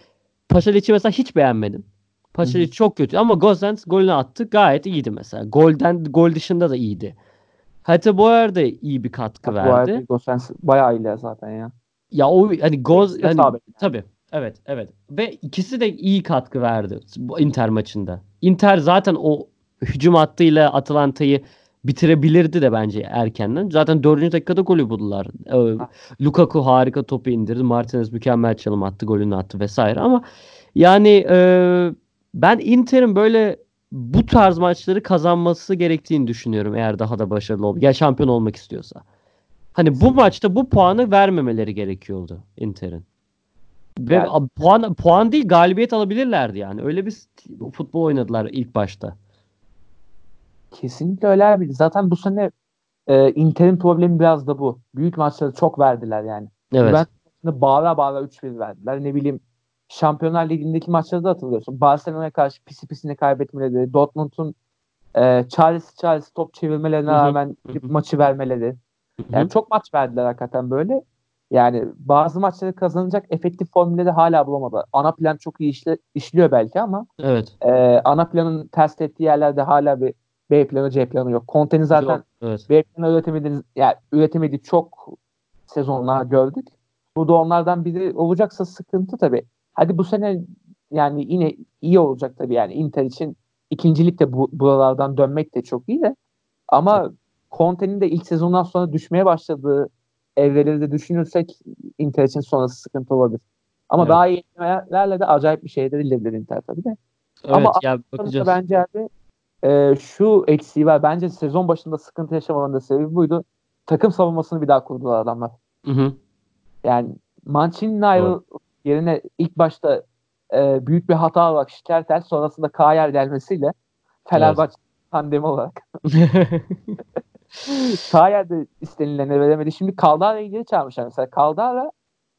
Paşalic'i mesela hiç beğenmedim. Paşalic çok kötü ama Gosens golünü attı. Gayet iyiydi mesela. Golden gol dışında da iyiydi. Hatta Boyer da iyi bir katkı ya, verdi. Boyer Gosens bayağı iyi zaten ya. Ya o hani Goz hani, tabii. Evet, evet. Ve ikisi de iyi katkı verdi bu Inter maçında. Inter zaten o hücum hattıyla Atalanta'yı bitirebilirdi de bence erkenden. Zaten dördüncü dakikada golü buldular. Ee, Lukaku harika topu indirdi. Martinez mükemmel çalım attı, golünü attı vesaire ama yani e, ben Inter'in böyle bu tarz maçları kazanması gerektiğini düşünüyorum eğer daha da başarılı ol ya şampiyon olmak istiyorsa. Hani bu maçta bu puanı vermemeleri gerekiyordu Inter'in. Ve yani, puan puan değil galibiyet alabilirlerdi yani. Öyle bir futbol oynadılar ilk başta. Kesinlikle öyle abi. Zaten bu sene e, Inter'in problemi biraz da bu. Büyük maçları çok verdiler yani. Evet. Ben bağla bağla 3-1 verdiler. Ne bileyim Şampiyonlar Ligi'ndeki maçları da hatırlıyorsun. Barcelona'ya karşı pisi pisine kaybetmeleri, Dortmund'un e, Charles Charles top çevirmelerine rağmen maçı vermeleri. Yani çok maç verdiler hakikaten böyle. Yani bazı maçları kazanacak efektif formülleri hala bulamadı. Ana plan çok iyi işle, işliyor belki ama evet. e, ana planın ters ettiği yerlerde hala bir B planı C planı yok. Conte'nin zaten yok, evet. B planı üretemediği, yani üretemediği çok sezonlar gördük. Bu da onlardan biri olacaksa sıkıntı tabii. Hadi bu sene yani yine iyi olacak tabii yani Inter için ikincilik de bu, buralardan dönmek de çok iyi de ama Conte'nin de ilk sezondan sonra düşmeye başladığı evreleri de düşünürsek Inter için sonrası sıkıntı olabilir. Ama evet. daha iyi eklemelerle de acayip bir şey de dilebilir Inter tabii de. Evet, Ama ya bakacağız. bence abi e, şu eksiği var. Bence sezon başında sıkıntı yaşamalarının da sebebi buydu. Takım savunmasını bir daha kurdular adamlar. Hı hı. Yani Mancini'nin ayrı yerine ilk başta e, büyük bir hata olarak Şikertel sonrasında Kayer gelmesiyle Fenerbahçe evet. tandemi olarak Kayer de istenileni veremedi. Şimdi Kaldara'yı geri çağırmışlar mesela. Kaldara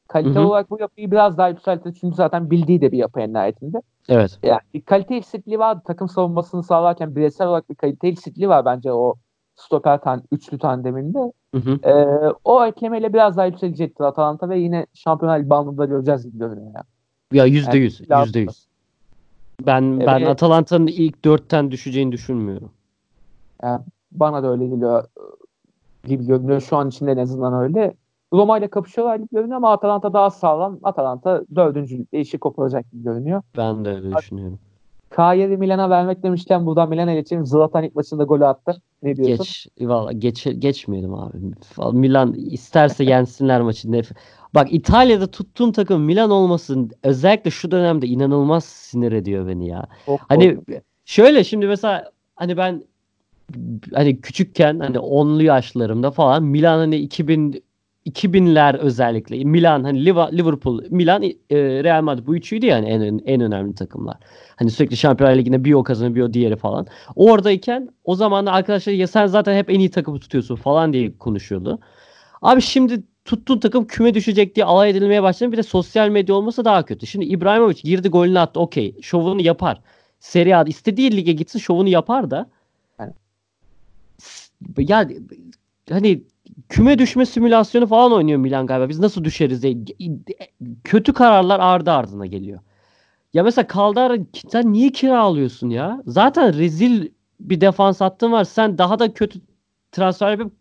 kalite Hı-hı. olarak bu yapıyı biraz daha yükseltti. Çünkü zaten bildiği de bir yapı en nihayetinde. Evet. Yani bir kalite eksikliği vardı. Takım savunmasını sağlarken bireysel olarak bir kalite eksikliği var bence o stoper tan üçlü tandeminde. Hı hı. Ee, o eklemeyle biraz daha yükselecektir Atalanta ve yine Şampiyonlar Ligi bandında göreceğiz gibi görünüyor ya. Ya yüzde yüz. Yüzde yüz. Ben ben evet. Atalanta'nın ilk dörtten düşeceğini düşünmüyorum. Yani bana da öyle geliyor gibi görünüyor. Şu an içinde en azından öyle. Roma ile kapışıyorlar gibi görünüyor ama Atalanta daha sağlam. Atalanta dördüncülükte işi koparacak gibi görünüyor. Ben de öyle düşünüyorum. K7 Milan'a vermek demişken buradan Milan'a geçelim. Zlatan ilk maçında golü attı. Ne diyorsun? Geç, valla geç, geçmeyelim abi. Milan isterse yensinler maçı. Bak İtalya'da tuttuğum takım Milan olmasın özellikle şu dönemde inanılmaz sinir ediyor beni ya. Çok Hani korkunç. şöyle şimdi mesela hani ben hani küçükken hani 10'lu yaşlarımda falan Milan hani 2000 2000'ler özellikle Milan hani Liverpool, Milan, e, Real Madrid bu üçüydü yani en en önemli takımlar. Hani sürekli Şampiyonlar Ligi'nde bir o kazanıyor bir o diğeri falan. Oradayken o zaman da arkadaşlar ya sen zaten hep en iyi takımı tutuyorsun falan diye konuşuyordu. Abi şimdi tuttuğun takım küme düşecek diye alay edilmeye başladı. Bir de sosyal medya olmasa daha kötü. Şimdi İbrahimovic girdi golünü attı. Okey. Şovunu yapar. Serie A'da istediği lige gitsin şovunu yapar da Yani. ya hani küme düşme simülasyonu falan oynuyor Milan galiba. Biz nasıl düşeriz diye. Kötü kararlar ardı ardına geliyor. Ya mesela Caldara sen niye kiralıyorsun ya? Zaten rezil bir defans hattın var. Sen daha da kötü transfer yapıp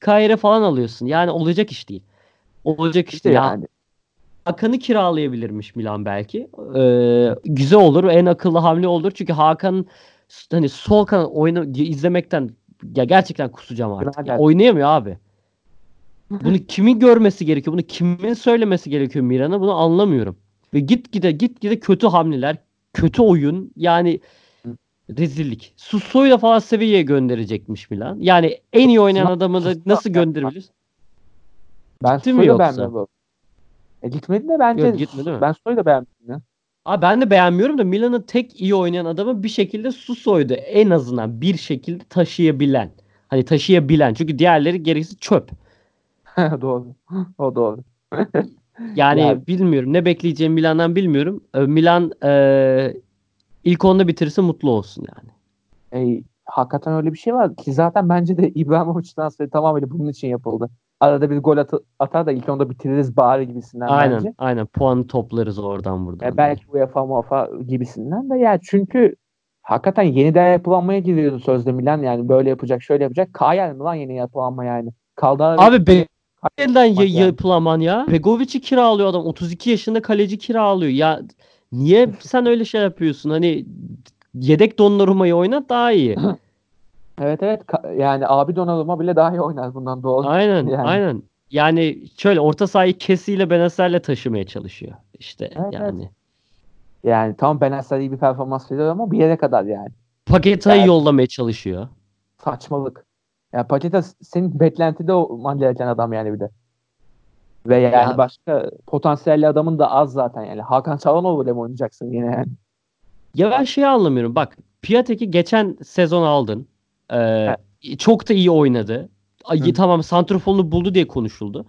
Kayre falan alıyorsun. Yani olacak iş değil. Olacak iş İşte değil. yani. Hakan'ı kiralayabilirmiş Milan belki. Ee, güzel olur. En akıllı hamle olur. Çünkü Hakan hani sol kanat oyunu izlemekten ya gerçekten kusacağım artık. Ya oynayamıyor abi. Bunu kimin görmesi gerekiyor? Bunu kimin söylemesi gerekiyor Milan'a? Bunu anlamıyorum. Ve gitgide gitgide kötü hamleler, kötü oyun yani rezillik. Susso'yu da falan Sevilla'ya gönderecekmiş Milan. Yani en iyi oynayan adamı da nasıl gönderebilir? Ben Gitti mi yoksa? E gitmedi de bence Yok, gitmedi mi? ben Soy'u da beğenmedim ya. Abi ben de beğenmiyorum da Milan'ın tek iyi oynayan adamı bir şekilde Susso'ydu. En azından bir şekilde taşıyabilen. Hani taşıyabilen. Çünkü diğerleri gerisi çöp. doğru. O doğru. Yani Ya- bilmiyorum. Ne bekleyeceğimi Milan'dan bilmiyorum. Ee, Milan e, ilk onda bitirirse mutlu olsun yani. E, hakikaten öyle bir şey var ki zaten bence de İbrahimovic transferi tamamıyla bunun için yapıldı. Arada bir gol atı- atar da ilk onda bitiririz bari gibisinden Aynen. bence. Aynen. Puanı toplarız oradan buradan. Ya belki UEFA muafa gibisinden de ya çünkü hakikaten yeniden yapılanmaya giriyordu sözde Milan yani böyle yapacak şöyle yapacak. Kayal mi lan yeni yapılanma yani? Kaldara Abi be Elden ya, yani. yapılaman ya. Begovic'i kiralıyor adam. 32 yaşında kaleci kiralıyor. Ya niye sen öyle şey yapıyorsun? Hani yedek Donnarumma'yı oynat daha iyi. Evet evet yani abi Donnarumma bile daha iyi oynar bundan doğru. Aynen, Yani. aynen. Yani şöyle orta sahayı kesiyle Benacer'le taşımaya çalışıyor. İşte Evet, yani. Yani tam Benacer iyi bir performans veriyor ama bir yere kadar yani. Paketa'yı Yani- yollamaya çalışıyor. Saçmalık. Ya Paqueta senin beklentide olman gereken adam yani bir de. Ve yani Ya- başka potansiyelli adamın da az zaten yani. Hakan Çalhanoğlu ile mi oynayacaksın yine yani? Ya ben şeyi anlamıyorum. Bak Piatek'i geçen sezon aldın. Ee, çok da iyi oynadı. Ay, Hı. tamam santrofolunu buldu diye konuşuldu.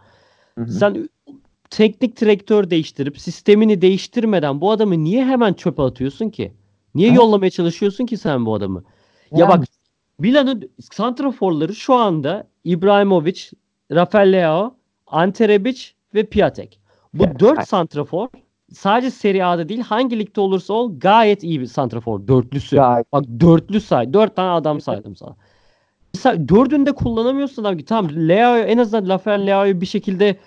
Hı hı. Sen teknik direktör değiştirip sistemini değiştirmeden bu adamı niye hemen çöpe atıyorsun ki? Niye Ha? yollamaya çalışıyorsun ki sen bu adamı? Ya Yani- bak Milan'ın santraforları şu anda İbrahimovic, Rafael Leao, Ante Rebic ve Piatek. Bu Evet, dört santrafor sadece Serie A'da değil hangi ligde olursa ol gayet iyi bir santrafor. Dörtlüsü. Gayet. Bak dörtlü say. Dört tane adam saydım sana. Mesela dördünü de kullanamıyorsun adam. Tamam Leao en azından Rafael Leao'yu bir şekilde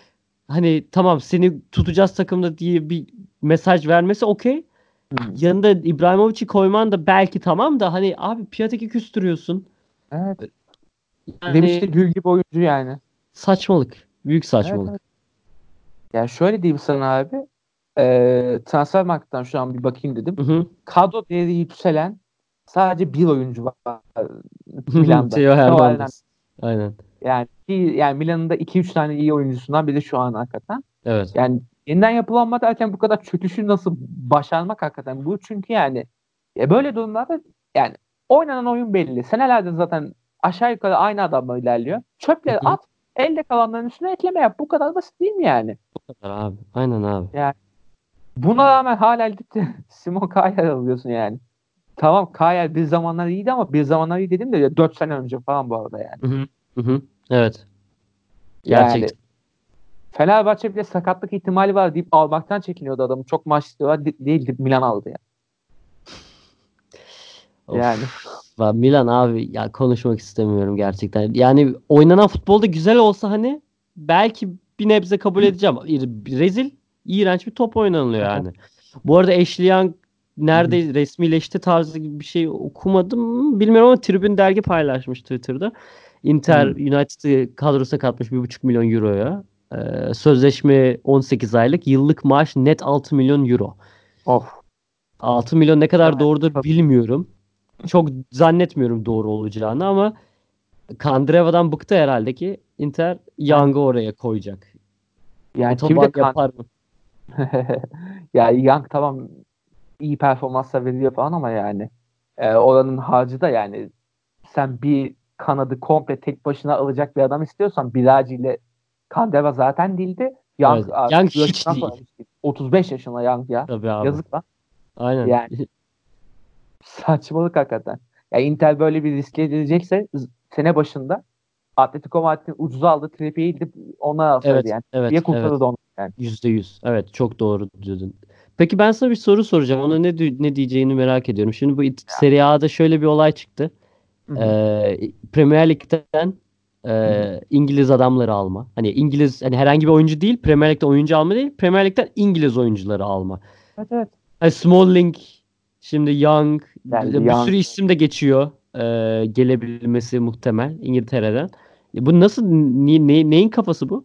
hani tamam seni tutacağız takımda diye bir mesaj vermesi okey. Yanında İbrahimovic'i koyman da belki tamam da hani abi Piatek'i küstürüyorsun. Evet. Yani Demişti gül gibi oyuncu yani. saçmalık. Büyük saçmalık. Evet, evet. Ya şöyle diyeyim sana abi. E, transfer marketten şu an bir bakayım dedim. Hı hı. Kadro değeri yükselen sadece bir oyuncu var Milan'da. Theo Hernandez. Aynen. Yani yani Milan'ın da 2-3 tane iyi oyuncusundan biri şu an hakikaten. Evet. Yani yeniden yapılanma derken bu kadar çöküşü nasıl başarmak hakikaten bu çünkü yani ya böyle durumlarda yani oynanan oyun belli. Senelerdir zaten aşağı yukarı aynı adamla ilerliyor. Çöpleri Hı hı. at, elde kalanların üstüne ekleme yap. Bu kadar basit değil mi yani? Bu kadar abi. Aynen abi. Buna rağmen hala de Simon Kayal alıyorsun yani. Tamam Kayal bir zamanlar iyiydi ama bir zamanlar iyi dedim de 4 sene önce falan bu arada yani. Hı hı. Hı hı. Evet. Yani Gerçek. Fenerbahçe bile sakatlık ihtimali var deyip almaktan çekiniyordu adamı. Çok maç istiyorlar de- değildi Milan aldı yani. Of. Yani. Va- Milan abi ya konuşmak istemiyorum gerçekten. Yani oynanan futbolda güzel olsa hani belki bir nebze kabul edeceğim. Rezil, iğrenç bir top oynanılıyor yani. Bu arada Ashley Young nerede resmileşti tarzı gibi bir şey okumadım. Bilmiyorum ama Tribün dergi paylaşmış Twitter'da. Inter Hı. United'ı kadrosuna katmış 1,5 milyon euroya. Ee, sözleşme 18 aylık. Yıllık maaş net 6 milyon euro. Of. 6 milyon ne kadar doğrudur bilmiyorum. Çok zannetmiyorum doğru olacağını ama Kandreva'dan bıktı herhalde ki Inter Young'ı oraya koyacak. Yani kim de yapar mı? ya Young tamam iyi performanslar veriyor falan ama yani e, oranın harcı da yani sen bir kanadı komple tek başına alacak bir adam istiyorsan Biracı ile Kandeva zaten değildi. Young, Evet, Young hiç değil. sonra hiç değil. 35 yaşında Young ya. Tabii abi. Yazık lan. Aynen. Yani. Saçmalık hakikaten. Ya Inter böyle bir riske edilecekse sene başında Atletico Madrid'in ucuza aldığı Treppier'i gidip onlar alsaydı Evet, yani. evet, Diye evet. kurtarırdı onu yani. Yüzde yüz. Evet, çok doğru diyordun. Peki ben sana bir soru soracağım. Ona ne ne diyeceğini merak ediyorum. Şimdi bu Serie A'da şöyle bir olay çıktı. Hı hı. Ee, Premier Lig'den e, İngiliz adamları alma. Hani İngiliz hani herhangi bir oyuncu değil, Premier Lig'de oyuncu alma değil, Premier Lig'den İngiliz oyuncuları alma. Evet evet. Smalling, şimdi Young, Yani bir Young. sürü isim de geçiyor. Ee, gelebilmesi muhtemel İngiltere'den. E, Bu nasıl ni- ne- neyin kafası bu?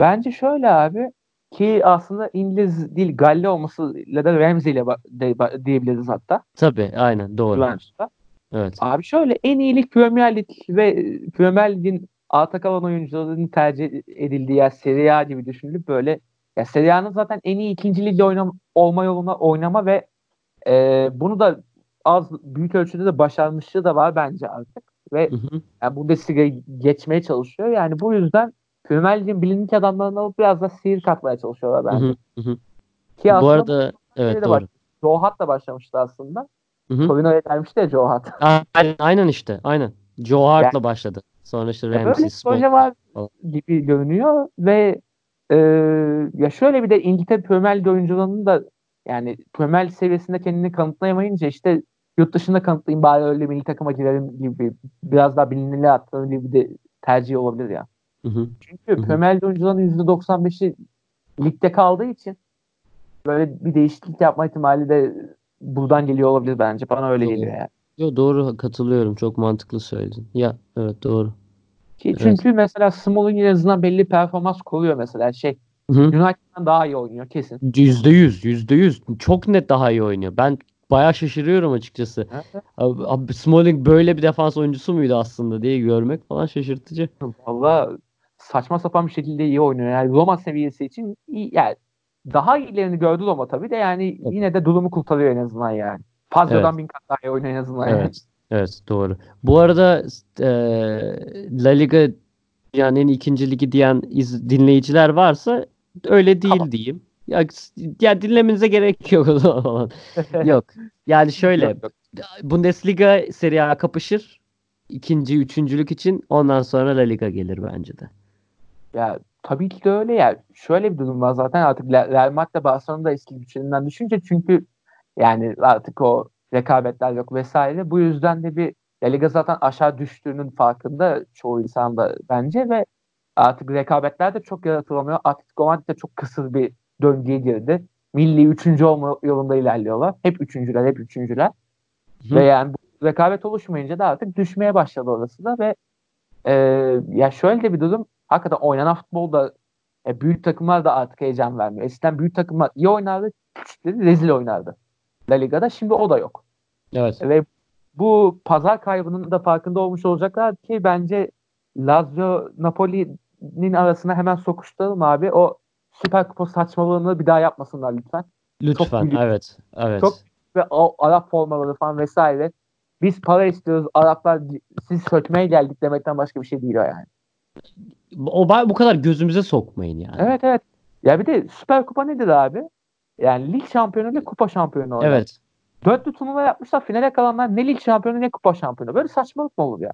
Bence şöyle abi ki aslında İngiliz değil Galli olmasıyla da Ramsey ile diyebiliriz hatta. Tabii, aynen doğru. Juventus'ta. Evet. Abi şöyle en iyilik Premier Lig ve Premier Lig'in alta kalan oyuncuların tercih edildiği yer Serie A gibi düşünülüp böyle ya Serie A'nın zaten en iyi ikinci ligde oynam olma yoluna oynama ve e, bunu da az büyük ölçüde de başarmışlığı da var bence artık ve Hı hı. yani Bundesliga'yı geçmeye çalışıyor. Yani bu yüzden Premier Lig'in bilindik adamlarını alıp biraz da sihir katmaya çalışıyorlar bence. hı, hı hı. Ki Bu arada evet doğru. Joe Hart da başlamıştı aslında. Hı hı. Torino'ya gelmişti ya Joe Hart. Aynen, aynen işte. Aynen. Joe Hart'la başladı. Sonra işte böyle Ramsey, bir Smalling. proje var falan. gibi görünüyor ve e, ya şöyle bir de İngiltere Premier Lig oyuncularının da yani Premier seviyesinde kendini kanıtlayamayınca işte yurt dışında kanıtlayayım bari öyle milli takıma girelim gibi biraz daha bilinirliğe attığım gibi de tercih olabilir ya. Hı hı. Çünkü hı. Premier Lig oyuncularının %95'i ligde kaldığı için böyle bir değişiklik yapma ihtimali de buradan geliyor olabilir bence. Bana öyle Doğru. geliyor yani. Yo, doğru katılıyorum. Çok mantıklı söyledin. Ya evet doğru. Ki Evet. çünkü mesela Smalling en azından belli performans koruyor mesela şey. United'dan daha iyi oynuyor kesin. Yüzde yüz, yüzde yüz. Çok net daha iyi oynuyor. Ben bayağı şaşırıyorum açıkçası. Abi Smalling böyle bir defans oyuncusu muydu aslında diye görmek falan şaşırtıcı. Valla saçma sapan bir şekilde iyi oynuyor. Yani Roma seviyesi için iyi yani daha iyilerini gördü Roma tabii de yani Evet. yine de durumu kurtarıyor en azından yani. Fazladan bin kat daha iyi oynuyor en azından. yani. Evet. Evet doğru. Bu arada e, La Liga yani en ikinci ligi diyen iz, dinleyiciler varsa öyle değil Tamam. diyeyim. Ya, ya dinlemenize gerek yok o zaman falan. Yok. Yani şöyle Yok, yok. Bundesliga Serie A kapışır. ikinci, üçüncülük için ondan sonra La Liga gelir bence de. Ya tabii ki de öyle ya. Şöyle bir durum var zaten artık Real Madrid de Barcelona da eski güçlerinden düşünce çünkü yani artık o rekabetler yok vesaire. Bu yüzden de bir La Liga zaten aşağı düştüğünün farkında çoğu insan da bence ve artık rekabetler de çok yaratılamıyor. Atletico Madrid de çok kısır bir döngüye girdi. Milli üçüncü olma yolunda ilerliyorlar. Hep üçüncüler, hep üçüncüler. Hı. Ve yani bu rekabet oluşmayınca da artık düşmeye başladı orası da ve e, ya şöyle de bir durum hakikaten oynanan futbolda e, büyük takımlar da artık heyecan vermiyor. Eskiden büyük takımlar iyi oynardı, küçükleri rezil oynardı. La Liga'da şimdi o da yok. Evet. Ve bu pazar kaybının da farkında olmuş olacaklar ki bence Lazio Napoli'nin arasına hemen sokuşturalım abi. O Süper Kupa saçmalığını bir daha yapmasınlar lütfen. Lütfen. büyük. Evet. Evet. Çok- Ve Arap formaları falan vesaire. Biz para istiyoruz. Araplar siz sökmeye geldik demekten başka bir şey değil o yani. O bu kadar gözümüze sokmayın yani. Evet evet. Ya bir de Süper Kupa nedir abi? Yani lig şampiyonu ile kupa şampiyonu oynar. Evet. Dörtlü turnuva yapmışlar. Finale kalanlar ne lig şampiyonu ne kupa şampiyonu. Böyle saçmalık mı olur ya?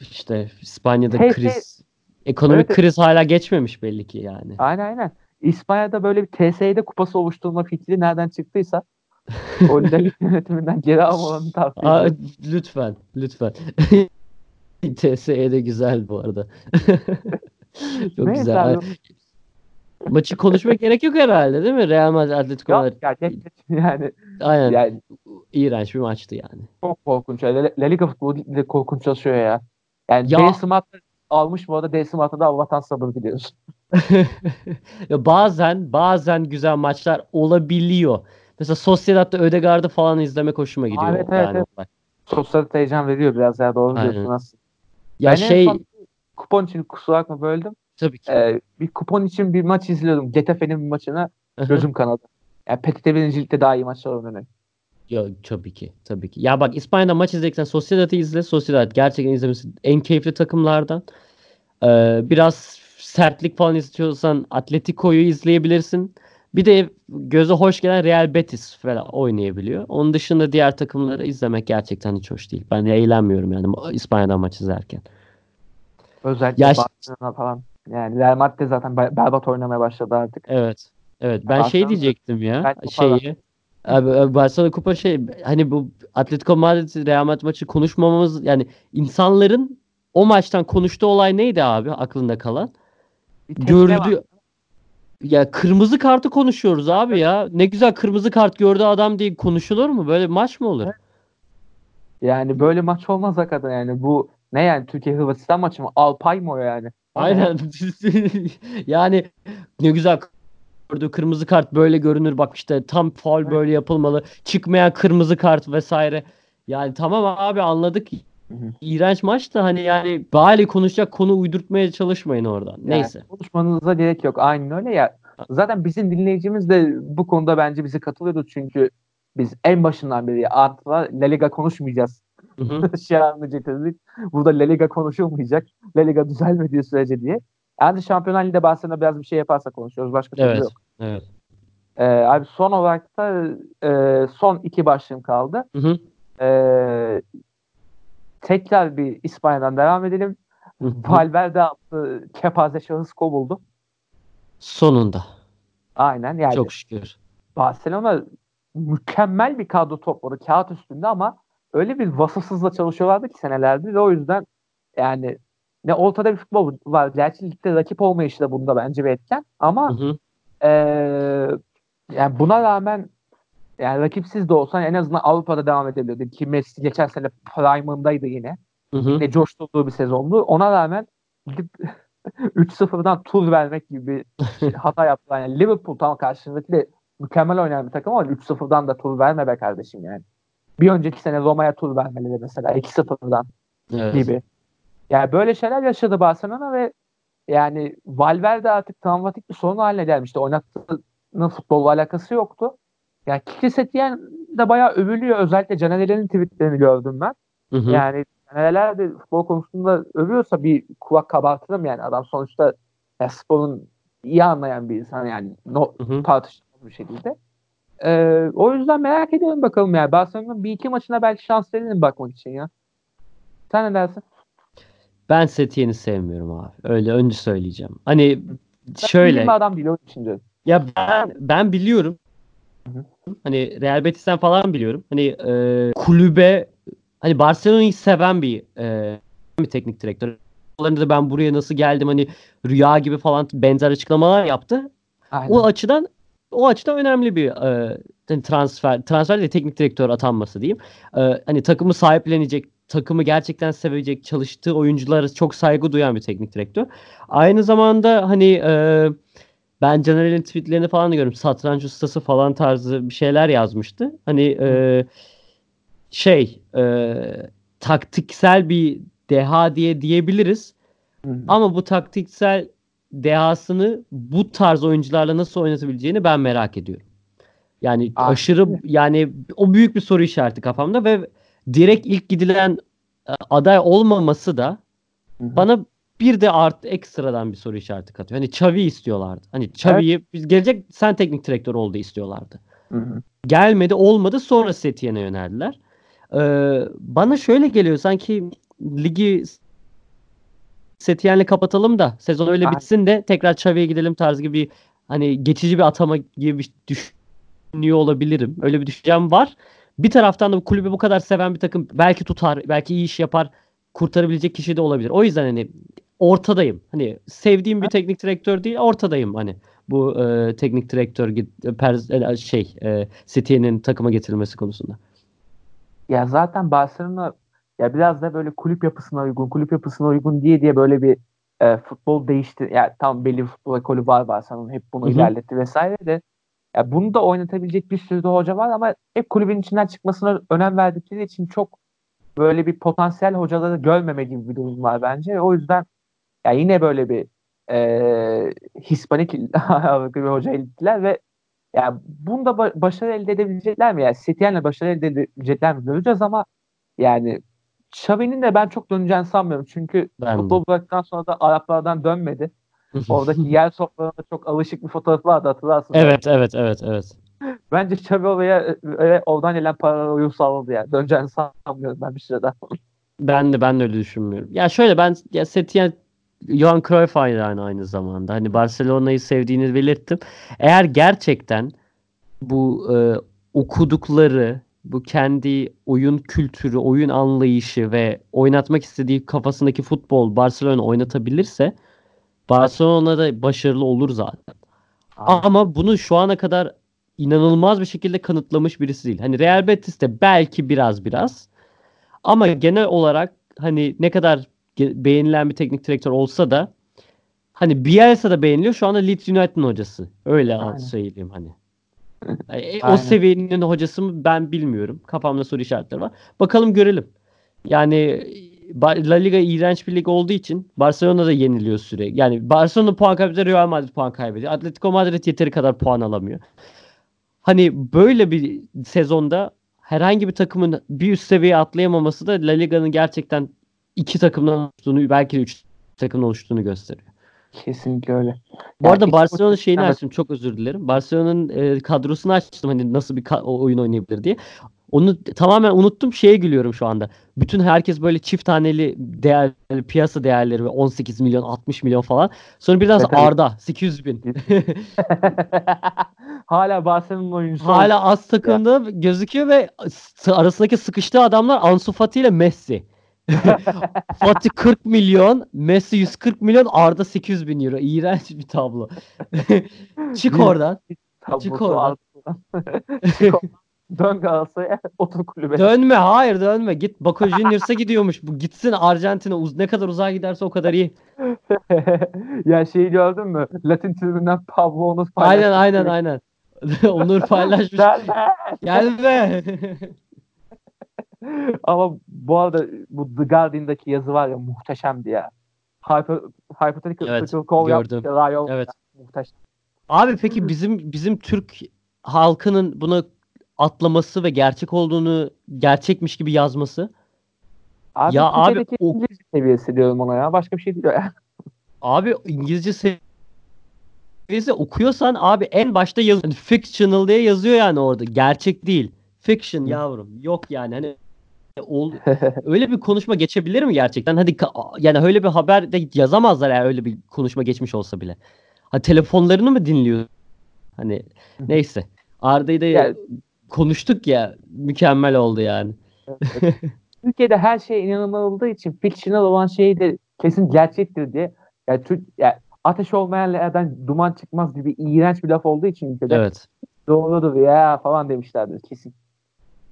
İşte İspanya'da Hey, kriz, ekonomik Evet. kriz hala geçmemiş belli ki yani. Aynen aynen. İspanya'da böyle bir TSE'de kupası oluşturma fikri nereden çıktıysa o La Liga yönetiminden geri almalarını tavsiye ediyorum. lütfen, lütfen. TSE de güzel bu arada. Çok Neyse güzel. abi. Maçı konuşmak gerek yok herhalde değil mi? Real Madrid Atletico Madrid. ya, geç, geç. yani, Aynen. yani İğrenç bir maçtı yani. çok korkunç. La, La Liga futbolu de korkunç çalışıyor ya. Yani Ya- Smart almış bu arada Desim da vatan sabır diliyoruz. ya bazen bazen güzel maçlar olabiliyor. Mesela Sociedad'da Ödegaard'ı falan izlemek hoşuma gidiyor. evet, evet, yani. evet. Sosyal heyecan veriyor biraz ya doğru Aynen. diyorsun aslında. Ya ben şey son kupon için kusura bakma böldüm. tabii ki. Ee, bir kupon için bir maç izliyordum. Getafe'nin bir maçına gözüm kanadı. Yani PTT birincilikte daha iyi maçlar oynuyor. Ya tabii ki. Tabii ki. Ya bak İspanya'da maç izleyeceksen Sociedad'ı izle. Sociedad gerçekten izlemesi en keyifli takımlardan. Ee, biraz sertlik falan istiyorsan Atletico'yu izleyebilirsin. Bir de göze hoş gelen Real Betis falan oynayabiliyor. Onun dışında diğer takımları izlemek gerçekten hiç hoş değil. Ben eğlenmiyorum yani İspanya'dan maç izlerken. Özellikle Ya- Barcelona falan. Yani Real Madrid zaten ber- berbat oynamaya başladı artık. Evet. Evet. Ben Barcelona- şey diyecektim ya. Şeyi. Abi, Barcelona Kupa şey hani bu Atletico Madrid Real Madrid maçı konuşmamamız yani insanların o maçtan konuştuğu olay neydi abi aklında kalan? Var. Ya kırmızı kartı konuşuyoruz abi ya. Ne güzel kırmızı kart gördü adam diye konuşulur mu? Böyle maç mı olur? Yani böyle maç olmaz hakikaten yani. Bu ne yani Türkiye Hırvatistan maçı mı? Alpay mı o yani? Ne? Aynen. yani ne güzel gördü kırmızı kart böyle görünür bak işte tam faul böyle yapılmalı. Çıkmayan kırmızı kart vesaire. Yani tamam abi anladık. İğrenç maç da hani yani bari konuşacak konu uydurtmaya çalışmayın oradan. Yani Neyse. Konuşmanıza gerek yok. Aynen öyle ya. Zaten bizim dinleyicimiz de bu konuda bence bizi katılıyordu çünkü biz en başından beri artı La Liga konuşmayacağız. Şiarını getirdik. Burada La Liga konuşulmayacak. La Liga düzelmediği sürece diye. Yani Şampiyonlar Ligi'de Barcelona biraz bir şey yaparsa konuşuyoruz. Başka Evet. yok. Evet. Ee, abi son olarak da e, son iki başlığım kaldı. Hı hı. Ee, tekrar bir İspanya'dan devam edelim. Valverde adlı kepaze şahıs kovuldu. Sonunda. Aynen yani Çok şükür. Barcelona mükemmel bir kadro topladı kağıt üstünde ama öyle bir vasıfsızla çalışıyorlardı ki senelerdir ve o yüzden yani ne ortada bir futbol var. Gerçi ligde rakip olmayışı da bunda bence bir etken ama Hı hı. eee, yani buna rağmen yani rakipsiz de olsan en azından Avrupa'da devam edebilirdi ki Messi geçen sene prime'ındaydı yine. Hı hı. Yine coşturduğu bir sezondu. Ona rağmen gidip 3-0'dan tur vermek gibi bir şey- hata yaptılar. Yani Liverpool tam karşısındaki de mükemmel oynayan bir takım ama 3-0'dan da tur verme be kardeşim yani. Bir önceki sene Roma'ya tur vermeleri mesela 2-0'dan Evet. gibi. Yani böyle şeyler yaşadı Barcelona ve yani Valverde artık travmatik bir sorun haline gelmişti. Oynattığının futbolla alakası yoktu. Yani Kiki Setien de bayağı övülüyor. Özellikle Caner'in tweetlerini gördüm ben. Hı hı. Yani neler de futbol konusunda övüyorsa bir kulak kabartırım yani adam sonuçta ya sporun iyi anlayan bir insan yani no, tartışılmaz bir şekilde. Ee, o yüzden merak ediyorum bakalım ya. Barcelona'nın bir iki maçına belki şans verelim bakmak için ya. Sen ne dersin? Ben Setyen'i sevmiyorum abi. Öyle önce söyleyeceğim. Hani Ben şöyle bir adam değil onun için diyorum. ya ben ben biliyorum. Hani Real Betis'ten falan biliyorum. Hani e, kulübe hani Barcelona'yı seven bir e, bir teknik direktör. Onlarında da ben buraya nasıl geldim hani rüya gibi falan benzer açıklamalar yaptı. Aynen. O açıdan o açıdan önemli bir e, hani transfer transfer de teknik direktör atanması diyeyim. E, hani takımı sahiplenecek, takımı gerçekten sevecek, çalıştığı oyunculara çok saygı duyan bir teknik direktör. Aynı zamanda hani e, ben Caner'in tweetlerini falan da görüyorum. Satranç ustası falan tarzı bir şeyler yazmıştı. Hani e, şey e, taktiksel bir deha diye diyebiliriz. Hı hı. Ama bu taktiksel dehasını bu tarz oyuncularla nasıl oynatabileceğini ben merak ediyorum. Yani Aynen. aşırı yani o büyük bir soru işareti kafamda ve direkt ilk gidilen e, aday olmaması da Hı hı. bana bir de art ekstradan bir soru işareti katıyor. Hani Xavi istiyorlardı. Hani Xavi'yi biz gelecek sen teknik direktör oldu istiyorlardı. Hı hı. Gelmedi olmadı sonra Setyen'e yöneldiler. Ee, bana şöyle geliyor sanki ligi Setyen'le kapatalım da sezon öyle bitsin de tekrar Xavi'ye gidelim tarzı gibi bir hani geçici bir atama gibi bir düşünüyor olabilirim. Öyle bir düşüncem var. Bir taraftan da bu kulübü bu kadar seven bir takım belki tutar, belki iyi iş yapar, kurtarabilecek kişi de olabilir. O yüzden hani ortadayım. Hani sevdiğim bir teknik direktör değil, ortadayım hani. Bu e, teknik direktör git- per- e, şey e, City'nin takıma getirilmesi konusunda. Ya zaten Barcelona ya biraz da böyle kulüp yapısına uygun, kulüp yapısına uygun diye diye böyle bir e, futbol değişti. Yani tam belli bir futbol ekolü var Barcelona'nın hep bunu Hı-hı. ilerletti vesaire de ya bunu da oynatabilecek bir sürü de hoca var ama hep kulübün içinden çıkmasına önem verdikleri için çok böyle bir potansiyel hocaları görmeme gibi bir durum var bence. O yüzden ya yine böyle bir e, Hispanik bir hoca gittiler ve yani bunda ba- başarı elde edebilecekler mi? Yani Setyen'le başarı elde edebilecekler mi? Göreceğiz ama yani Xavi'nin de ben çok döneceğini sanmıyorum. Çünkü ben futbol bıraktıktan sonra da Araplardan dönmedi. Oradaki yer sofralarına çok alışık bir fotoğrafı vardı hatırlarsın. Evet, evet, evet, evet. Bence Xavi oraya ve oradan gelen paralar uyum sağladı yani. Döneceğini sanmıyorum ben bir sürede. Ben de ben de öyle düşünmüyorum. Ya şöyle ben ya Setien Johan Cruyff aynı aynı zamanda. Hani Barcelona'yı sevdiğini belirttim. Eğer gerçekten bu e, okudukları, bu kendi oyun kültürü, oyun anlayışı ve oynatmak istediği kafasındaki futbol Barcelona oynatabilirse Barcelona'da başarılı olur zaten. Ama bunu şu ana kadar inanılmaz bir şekilde kanıtlamış birisi değil. Hani Real Betis'te belki biraz biraz ama genel olarak hani ne kadar beğenilen bir teknik direktör olsa da hani Bielsa da beğeniliyor. Şu anda Leeds United'ın hocası. Öyle Aynen. söyleyeyim hani. E, o seviyenin hocası mı ben bilmiyorum. Kafamda soru işaretleri var. Bakalım görelim. Yani La Liga iğrenç bir lig olduğu için Barcelona da yeniliyor sürekli. Yani Barcelona puan kaybediyor, Real Madrid puan kaybediyor. Atletico Madrid yeteri kadar puan alamıyor. Hani böyle bir sezonda herhangi bir takımın bir üst seviyeye atlayamaması da La Liga'nın gerçekten iki takımdan oluştuğunu belki de üç takımdan oluştuğunu gösteriyor. Kesinlikle öyle. Bu yani arada Barcelona şeyini evet. açtım çok özür dilerim. Barcelona'nın e, kadrosunu açtım hani nasıl bir oyun oynayabilir diye. Onu tamamen unuttum. Şeye gülüyorum şu anda. Bütün herkes böyle çift taneli değer, piyasa değerleri ve 18 milyon, 60 milyon falan. Sonra birden evet, Arda 800 bin. Hala Barcelona'nın oyuncusu. Hala az takımda gözüküyor ve arasındaki sıkıştığı adamlar Ansu Fati ile Messi. Fatih 40 milyon, Messi 140 milyon, Arda 800 bin euro. İğrenç bir tablo. Çık oradan. Çık oradan. Çık oradan. Dön Galatasaray'a otur kulübe. Dönme hayır dönme. Git Boca Juniors'a gidiyormuş. Bu gitsin Arjantin'e. Uz ne kadar uzağa giderse o kadar iyi. ya şeyi gördün mü? Latin tribünden Pablo Onur paylaşmış. Aynen aynen aynen. Onur paylaşmış. Gelme. Ama bu arada bu The Guardian'daki yazı var ya muhteşemdi ya. Hyper, hypothetical evet, call gördüm. Yaptı, evet. Muhteşem. Abi peki bizim bizim Türk halkının buna atlaması ve gerçek olduğunu gerçekmiş gibi yazması. Abi, ya abi o İngilizce seviyesi diyorum ona ya. Başka bir şey değil ya. Abi İngilizce seviyesi okuyorsan abi en başta yaz yani fictional diye yazıyor yani orada. Gerçek değil. Fiction yavrum. Yok yani hani ol, öyle bir konuşma geçebilir mi gerçekten? Hadi yani öyle bir haber de yazamazlar eğer öyle bir konuşma geçmiş olsa bile. Ha telefonlarını mı dinliyor? Hani neyse. Arda'yı da yani, konuştuk ya mükemmel oldu yani. Türkiye'de her şey inanılmaz için fictional olan şey de kesin gerçektir diye. Yani, Türk, yani ateş olmayan yerden duman çıkmaz gibi iğrenç bir laf olduğu için ülkede evet. doğrudur ya falan demişlerdir kesin.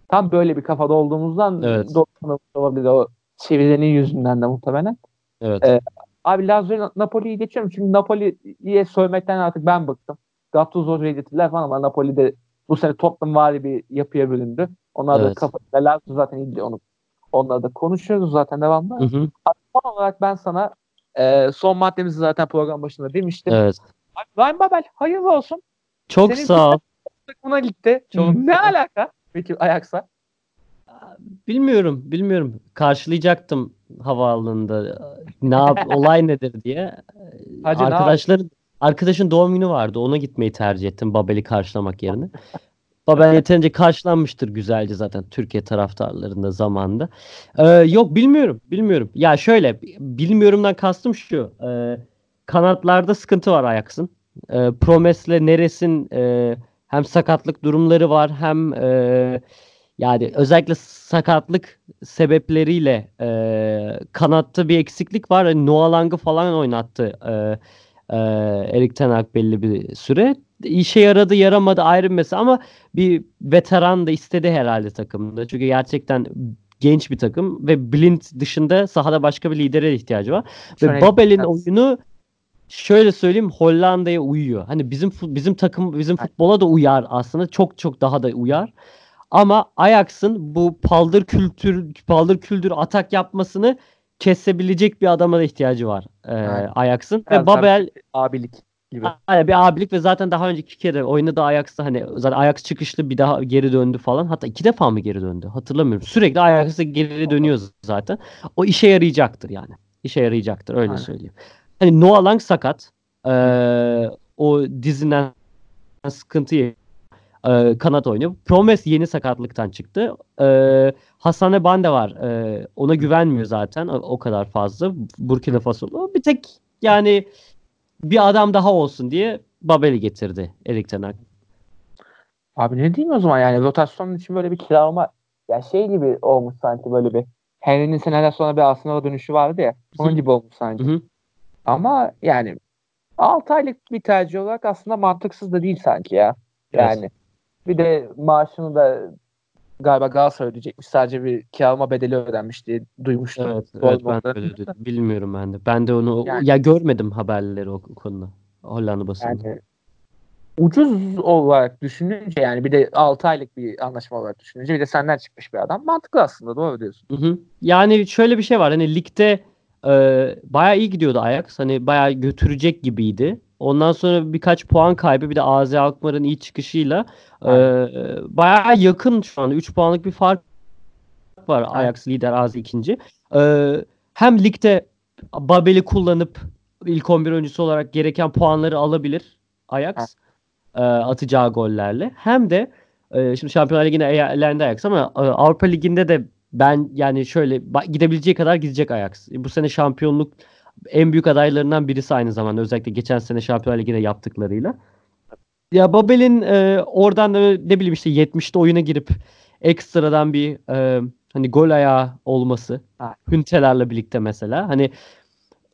Tam böyle bir kafada olduğumuzdan evet. doğru olabilir o çevirilerin yüzünden de muhtemelen. Evet. Ee, abi Lazio Napoli'yi geçiyorum çünkü Napoli'ye söylemekten artık ben bıktım. Gattuso hocayı getirdiler falan ama Napoli'de bu sene Tottenham vari bir yapıya bölündü. Onlar evet. da kafasında Lazio zaten iyi onu. Onları da konuşuyoruz zaten devamlı. Hı hı. Son olarak ben sana e, son maddemizi zaten program başında demiştim. Evet. Ryan Babel hayırlı olsun. Çok Senin sağ ol. Takımına gitti. Çok ne alaka? Peki Ajax'a? Bilmiyorum, bilmiyorum. Karşılayacaktım havaalanında. Ne yap, olay nedir diye. Hacı Arkadaşların arkadaşın doğum günü vardı. Ona gitmeyi tercih ettim Babel'i karşılamak yerine. Babel yeterince karşılanmıştır güzelce zaten Türkiye taraftarlarında zamanında. Ee, yok bilmiyorum, bilmiyorum. Ya şöyle, bilmiyorumdan kastım şu. E, kanatlarda sıkıntı var Ajax'ın. E, Promes'le Neres'in e, hem sakatlık durumları var hem e, yani özellikle sakatlık sebepleriyle e, kanatta bir eksiklik var. Yani Noah Lang'ı falan oynattı e, e, Erik Ten Hag belli bir süre. İşe yaradı yaramadı ayrı bir mesele ama bir veteran da istedi herhalde takımda. Çünkü gerçekten genç bir takım ve Blind dışında sahada başka bir lidere ihtiyacı var. Şöyle ve Babel'in oyunu şöyle söyleyeyim Hollanda'ya uyuyor. Hani bizim bizim takım bizim futbola da uyar aslında. Çok çok daha da uyar. Ama Ajax'ın bu paldır kültür paldır küldür atak yapmasını kesebilecek bir adama da ihtiyacı var. Aynen. Ajax'ın ve Babel abilik gibi. Aynen bir abilik ve zaten daha önce iki kere oynadı Ajax'ta hani zaten Ajax çıkışlı bir daha geri döndü falan. Hatta iki defa mı geri döndü? Hatırlamıyorum. Sürekli Ajax'a geri dönüyor zaten. O işe yarayacaktır yani. İşe yarayacaktır öyle Aynen. söyleyeyim. Hani Noah Lang sakat. Ee, o dizinden sıkıntı. Ee, kanat oynuyor. Promes yeni sakatlıktan çıktı. Ee, Hasane Bande var. Ee, ona güvenmiyor zaten o, o kadar fazla. Burkina Faso'lu. Bir tek yani bir adam daha olsun diye Babel'i getirdi Erik Ten Hag. Abi ne diyeyim o zaman yani rotasyon için böyle bir kiralama ya şey gibi olmuş sanki böyle bir Henry'nin seneler sonra bir Arsenal'a dönüşü vardı ya onun gibi olmuş sanki. Hı hı. Ama yani 6 aylık bir tercih olarak aslında mantıksız da değil sanki ya. Yani bir de maaşını da galiba Galatasaray ödeyecekmiş. Sadece bir kiralama bedeli ödenmiş diye duymuştum. Evet, evet ben de öyle duydum. Bilmiyorum ben de. Ben de onu Yani- ya görmedim haberleri o, o konuda. Hollanda basında. Yani ucuz olarak düşününce yani bir de 6 aylık bir anlaşma olarak düşününce bir de senden çıkmış bir adam. Mantıklı aslında doğru diyorsun. Hı hı. Yani şöyle bir şey var. Hani ligde e, bayağı iyi gidiyordu Ajax. Hani bayağı götürecek gibiydi. Ondan sonra birkaç puan kaybı bir de AZ Alkmaar'ın iyi çıkışıyla e, bayağı yakın şu anda. 3 puanlık bir fark var. Ajax lider AZ ikinci. E, hem ligde Babel'i kullanıp ilk 11 oyuncusu olarak gereken puanları alabilir Ajax e, atacağı gollerle. Hem de e, şimdi Şampiyonlar Ligi'ne elendi Ajax ama e, Avrupa Ligi'nde de ben yani şöyle gidebileceği kadar gidecek Ajax. Bu sene şampiyonluk en büyük adaylarından birisi aynı zamanda özellikle geçen sene Şampiyonlar Ligi'ne yaptıklarıyla. Ya Babel'in e, oradan da ne bileyim işte 70'te oyuna girip ekstradan bir e, hani gol ayağı olması. Ha. Hüntelerle birlikte mesela. Hani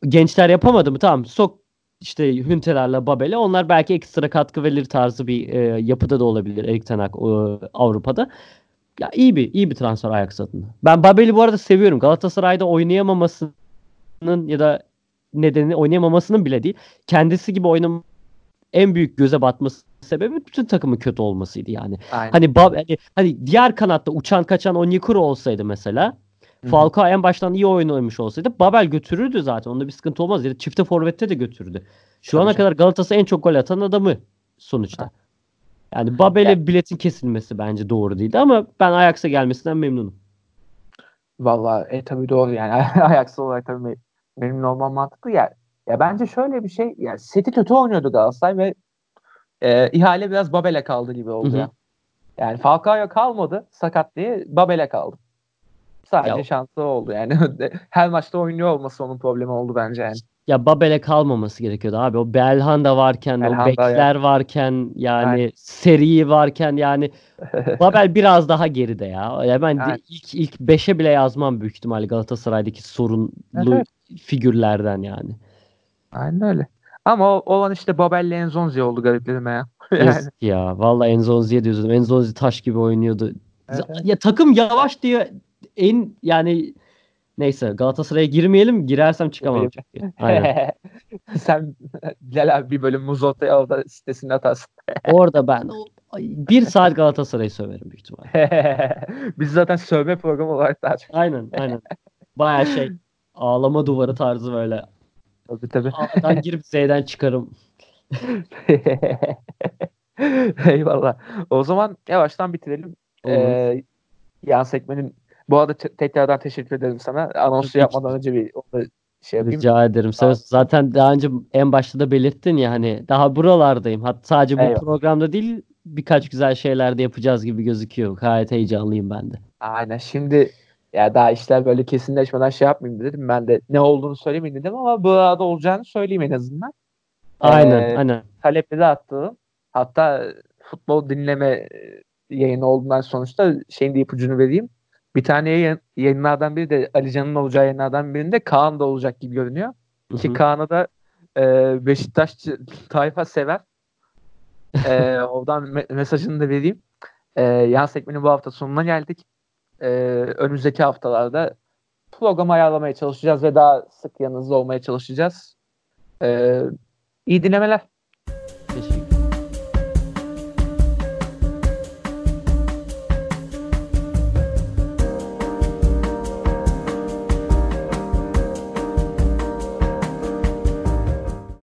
gençler yapamadı mı? Tamam sok işte Hüntelerle Babel'e onlar belki ekstra katkı verir tarzı bir e, yapıda da olabilir Erik Ten Hag e, Avrupa'da. Ya iyi bir iyi bir transfer Ajax adına. Ben Babel'i bu arada seviyorum. Galatasaray'da oynayamamasının ya da nedeni oynayamamasının bile değil. Kendisi gibi oynam en büyük göze batması sebebi bütün takımın kötü olmasıydı yani. Aynen. Hani Bab hani, hani diğer kanatta uçan kaçan Onyekuru olsaydı mesela. Falcao en baştan iyi oyun oynamış olsaydı Babel götürürdü zaten. Onda bir sıkıntı olmaz. Ya çifte forvette de götürdü. Şu Tabii ana canım. kadar Galatasaray en çok gol atan adamı sonuçta. Ha. Yani Babel'e biletin kesilmesi bence doğru değildi ama ben Ajax'a gelmesinden memnunum. Vallahi e tabii doğru yani Ajax'lı olarak tabii me- memnun olmam mantıklı ya. Ya bence şöyle bir şey ya seti kötü oynuyordu Galatasaray ve e, ihale biraz Babel'e kaldı gibi oldu Hı hı. ya. Yani Falcao'ya kalmadı sakat diye Babel'e kaldı. Sadece Ya- şansı oldu yani. Her maçta oynuyor olması onun problemi oldu bence yani. Ya Babel'e kalmaması gerekiyordu abi. O Belhanda varken, o Belhanda bekler varken yani Aynen. seri varken yani Babel biraz daha geride ya. Ya ben de Yani. ilk ilk 5'e bile yazmam büyük ihtimalle Galatasaray'daki sorunlu Evet, figürlerden yani. Aynen öyle. Ama o, olan işte Babel'le Enzonzi oldu gariplerime ya. yani, ya. Vallahi Enzonzi'ye diyordum. Enzonzi taş gibi oynuyordu. Evet, Ya takım yavaş diye en yani neyse Galatasaray'a girmeyelim. Girersem çıkamam. Aynen. Sen Bilal abi bir bölüm Muzota'ya orada sitesine atarsın. Orada ben bir saat Galatasaray'ı söverim büyük ihtimalle. Biz zaten sövme programı olarak daha çok. Aynen aynen. Baya şey ağlama duvarı tarzı böyle. Tabii tabii. A'dan girip Z'den çıkarım. Eyvallah. O zaman yavaştan bitirelim. Olur. Ee, yan sekmenin bu arada te- tekrardan teşekkür ederim sana. Anonsu yapmadan önce bir onu şey yapayım. Rica ederim. Sen zaten daha önce en başta da belirttin ya hani daha buralardayım. Hatta sadece bu Eyvallah. programda değil birkaç güzel şeyler de yapacağız gibi gözüküyor. Gayet heyecanlıyım ben de. Aynen. Şimdi ya daha işler böyle kesinleşmeden şey yapmayayım dedim. Ben de ne olduğunu söylemeyeyim dedim ama bu arada olacağını söyleyeyim en azından. Aynen Ee, aynen. Talep'e de attığım hatta futbol dinleme e, yayını olduğundan sonuçta şeyin de ipucunu vereyim. Bir tane yayın, yayınlardan biri de Ali Can'ın olacağı yayınlardan birinde Kaan da olacak gibi görünüyor. Hı Ki hı. Kaan'ı da e, Beşiktaşçı tayfa sever. E, oradan me- mesajını da vereyim. E, yan sekmenin bu hafta sonuna geldik. e, önümüzdeki haftalarda program ayarlamaya çalışacağız ve daha sık yanınızda olmaya çalışacağız. E, iyi dinlemeler.